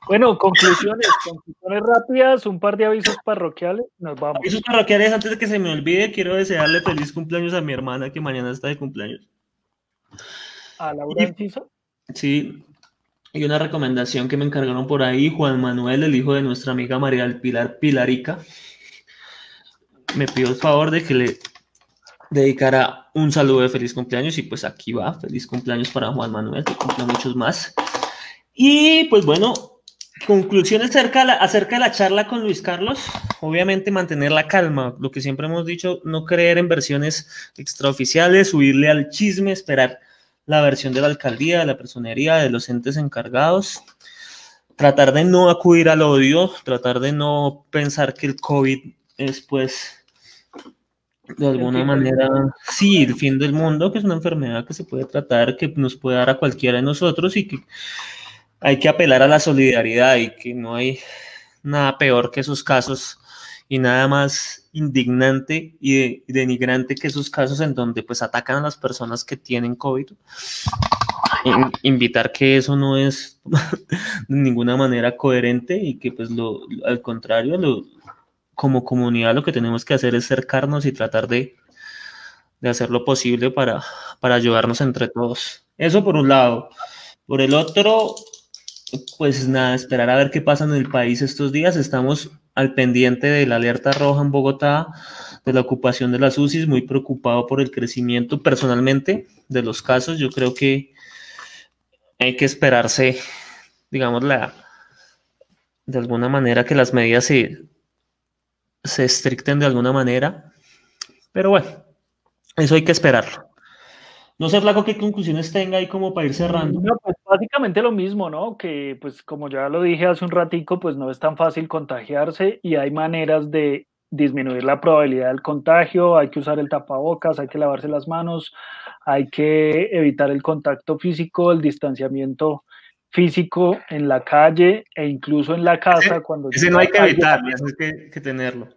Bueno, conclusiones, conclusiones rápidas, un par de avisos parroquiales, nos vamos. Avisos parroquiales, antes de que se me olvide, quiero desearle feliz cumpleaños a mi hermana que mañana está de cumpleaños. ¿A Laura Enciso? Sí, y una recomendación que me encargaron por ahí, Juan Manuel, el hijo de nuestra amiga María del Pilar Pilarica, me pidió el favor de que le dedicara un saludo de feliz cumpleaños y pues aquí va, feliz cumpleaños para Juan Manuel, que cumple muchos más. Y pues bueno, conclusiones acerca, acerca de la charla con Luis Carlos, obviamente mantener la calma, lo que siempre hemos dicho, no creer en versiones extraoficiales, subirle al chisme, esperar la versión de la alcaldía, de la personería, de los entes encargados, tratar de no acudir al odio, tratar de no pensar que el COVID es pues de alguna manera, sí, el fin del mundo, que es una enfermedad que se puede tratar, que nos puede dar a cualquiera de nosotros y que hay que apelar a la solidaridad y que no hay nada peor que esos casos y nada más indignante y, denigrante que esos casos en donde pues atacan a las personas que tienen COVID in- invitar que eso no es (laughs) de ninguna manera coherente y que pues lo, al contrario, lo, como comunidad lo que tenemos que hacer es cercarnos y tratar de, de hacer lo posible para, para ayudarnos entre todos. Eso por un lado. Por el otro, pues nada, esperar a ver qué pasa en el país estos días. Estamos al pendiente de la alerta roja en Bogotá, de la ocupación de las UCIs, muy preocupado por el crecimiento personalmente de los casos. Yo creo que hay que esperarse, digamos, la, de alguna manera que las medidas se, se estricten de alguna manera. Pero bueno, eso hay que esperarlo. No sé, Flaco, qué conclusiones tenga ahí como para ir cerrando. No, pues básicamente lo mismo, ¿no? Que pues como ya lo dije hace un ratico, pues no es tan fácil contagiarse y hay maneras de disminuir la probabilidad del contagio, hay que usar el tapabocas, hay que lavarse las manos, hay que evitar el contacto físico, el distanciamiento físico en la calle e incluso en la casa cuando Ese no hay que evitarlo, ese hay que, que tenerlo.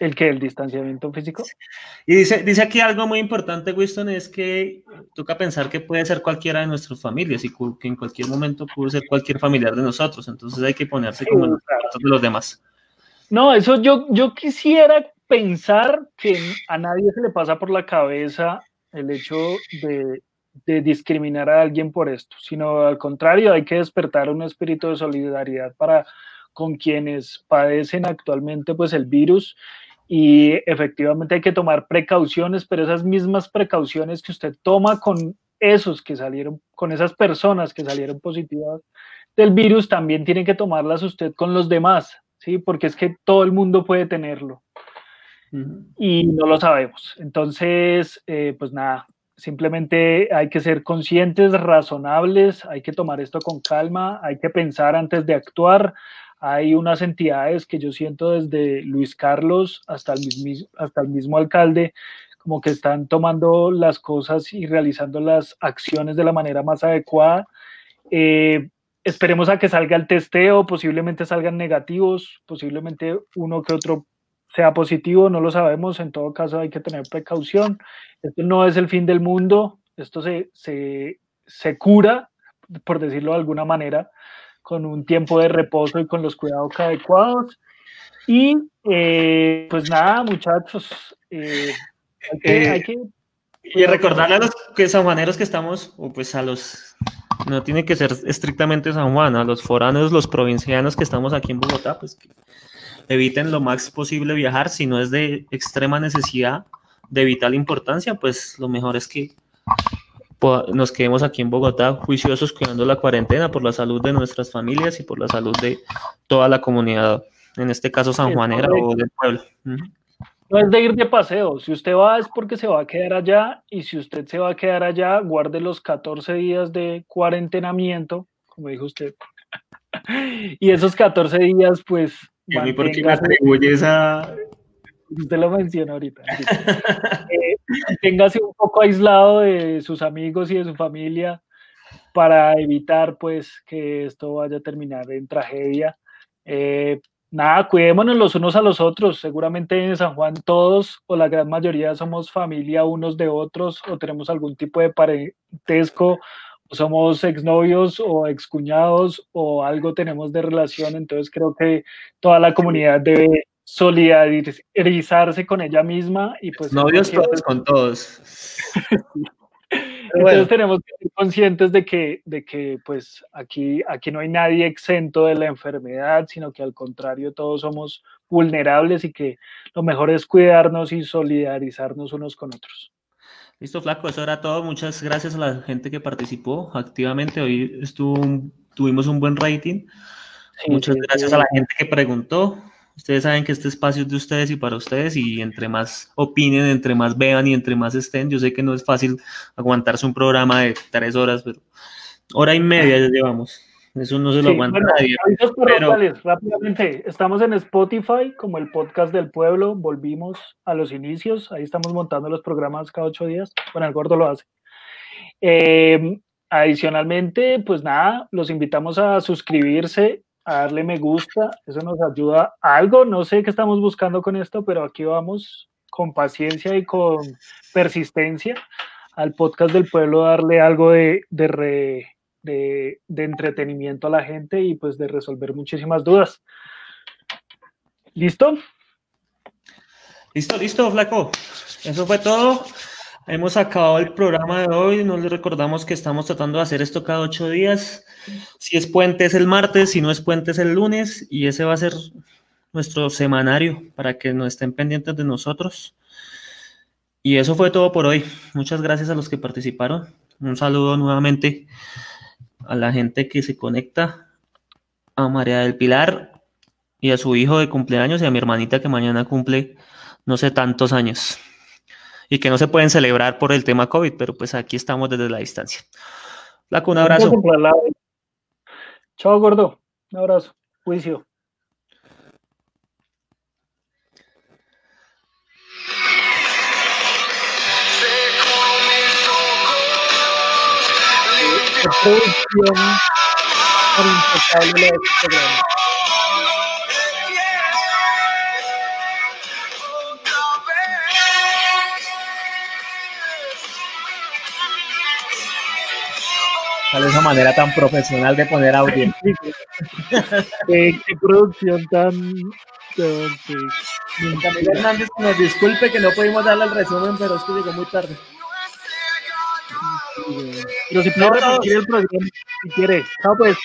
El que el distanciamiento físico. Y dice, dice aquí algo muy importante, Winston, es que toca pensar que puede ser cualquiera de nuestras familias y que en cualquier momento puede ser cualquier familiar de nosotros, entonces hay que ponerse como en los zapatos de los demás. No, eso yo, yo quisiera pensar que a nadie se le pasa por la cabeza el hecho de, de discriminar a alguien por esto, sino al contrario, hay que despertar un espíritu de solidaridad para con quienes padecen actualmente pues el virus y efectivamente hay que tomar precauciones, pero esas mismas precauciones que usted toma con esos que salieron, con esas personas que salieron positivas del virus, también tiene que tomarlas usted con los demás, ¿sí? Porque es que todo el mundo puede tenerlo y no lo sabemos. Entonces, eh, pues nada, simplemente hay que ser conscientes, razonables, hay que tomar esto con calma, hay que pensar antes de actuar. Hay unas entidades que yo siento desde Luis Carlos hasta el, mismi- hasta el mismo alcalde, como que están tomando las cosas y realizando las acciones de la manera más adecuada. Eh, esperemos a que salga el testeo, posiblemente salgan negativos, posiblemente uno que otro sea positivo, no lo sabemos, en todo caso hay que tener precaución. Esto no es el fin del mundo, esto se, se, se cura, por decirlo de alguna manera, con un tiempo de reposo y con los cuidados adecuados. Y eh, pues nada, muchachos, eh, hay que, Eh, hay que Y recordarle a los que sanjuaneros que estamos, o pues a los, no tiene que ser estrictamente San Juan, a los foráneos, los provincianos que estamos aquí en Bogotá, pues que eviten lo más posible viajar, si no es de extrema necesidad, de vital importancia, pues lo mejor es que nos quedemos aquí en Bogotá juiciosos cuidando la cuarentena por la salud de nuestras familias y por la salud de toda la comunidad, en este caso sanjuanera o del pueblo. No es de ir de paseo. Si usted va es porque se va a quedar allá y si usted se va a quedar allá, guarde los 14 días de cuarentenamiento, como dijo usted. (laughs) y esos 14 días, pues, ¿Y a mí por qué me atribuyes a...? (laughs) usted lo mencionó ahorita. (laughs) Eh, manténgase un poco aislado de sus amigos y de su familia para evitar, pues, que esto vaya a terminar en tragedia. Eh, nada, cuidémonos los unos a los otros. Seguramente en San Juan todos o la gran mayoría somos familia unos de otros o tenemos algún tipo de parentesco o somos exnovios o excuñados o algo tenemos de relación. Entonces creo que toda la comunidad debe solidarizarse con ella misma y pues Novios todos con todos. entonces bueno. tenemos que ser conscientes de que, de que pues aquí, aquí no hay nadie exento de la enfermedad, sino que al contrario todos somos vulnerables y que lo mejor es cuidarnos y solidarizarnos unos con otros. Listo, Flaco, eso era todo. Muchas gracias a la gente que participó activamente. Hoy estuvo un- tuvimos un buen rating. Sí, Muchas sí, gracias sí. a la gente que preguntó. Ustedes saben que este espacio es de ustedes y para ustedes y entre más opinen, entre más vean y entre más estén, yo sé que no es fácil aguantarse un programa de tres horas, pero hora y media ya llevamos. Eso no se lo Sí, aguanta bueno, nadie. pero- rápidamente. Estamos en Spotify como el podcast del pueblo. Volvimos a los inicios. Ahí estamos montando los programas cada ocho días. Bueno, el gordo lo hace. Eh, adicionalmente, pues nada, los invitamos a suscribirse, a darle me gusta. Eso nos ayuda a algo. No sé qué estamos buscando con esto, pero aquí vamos con paciencia y con persistencia al podcast del pueblo darle algo de, de, re- de- de entretenimiento a la gente y pues de resolver muchísimas dudas. ¿Listo? Listo, listo, flaco. Eso fue todo. Hemos acabado el programa de hoy. Nos les recordamos que estamos tratando de hacer esto cada ocho días. Si es puente es el martes, si no es puente es el lunes y ese va a ser nuestro semanario para que no estén pendientes de nosotros. Y eso fue todo por hoy. Muchas gracias a los que participaron. Un saludo nuevamente a la gente que se conecta, a María del Pilar y a su hijo de cumpleaños y a mi hermanita que mañana cumple no sé tantos años y que no se pueden celebrar por el tema COVID, pero pues aquí estamos desde la distancia. Flaco, un abrazo. Chao, gordo. Un abrazo. Juicio. Se comenzó con Qué producción impecable la ¿Cuál es esa manera tan profesional de poner audio? (laughs) Qué, qué producción tan. tan- sí. Camila Hernández, que nos disculpe que no pudimos darle el resumen, pero es que llegó muy tarde. Pero si puede repetir el programa, si quiere. Chao, pues.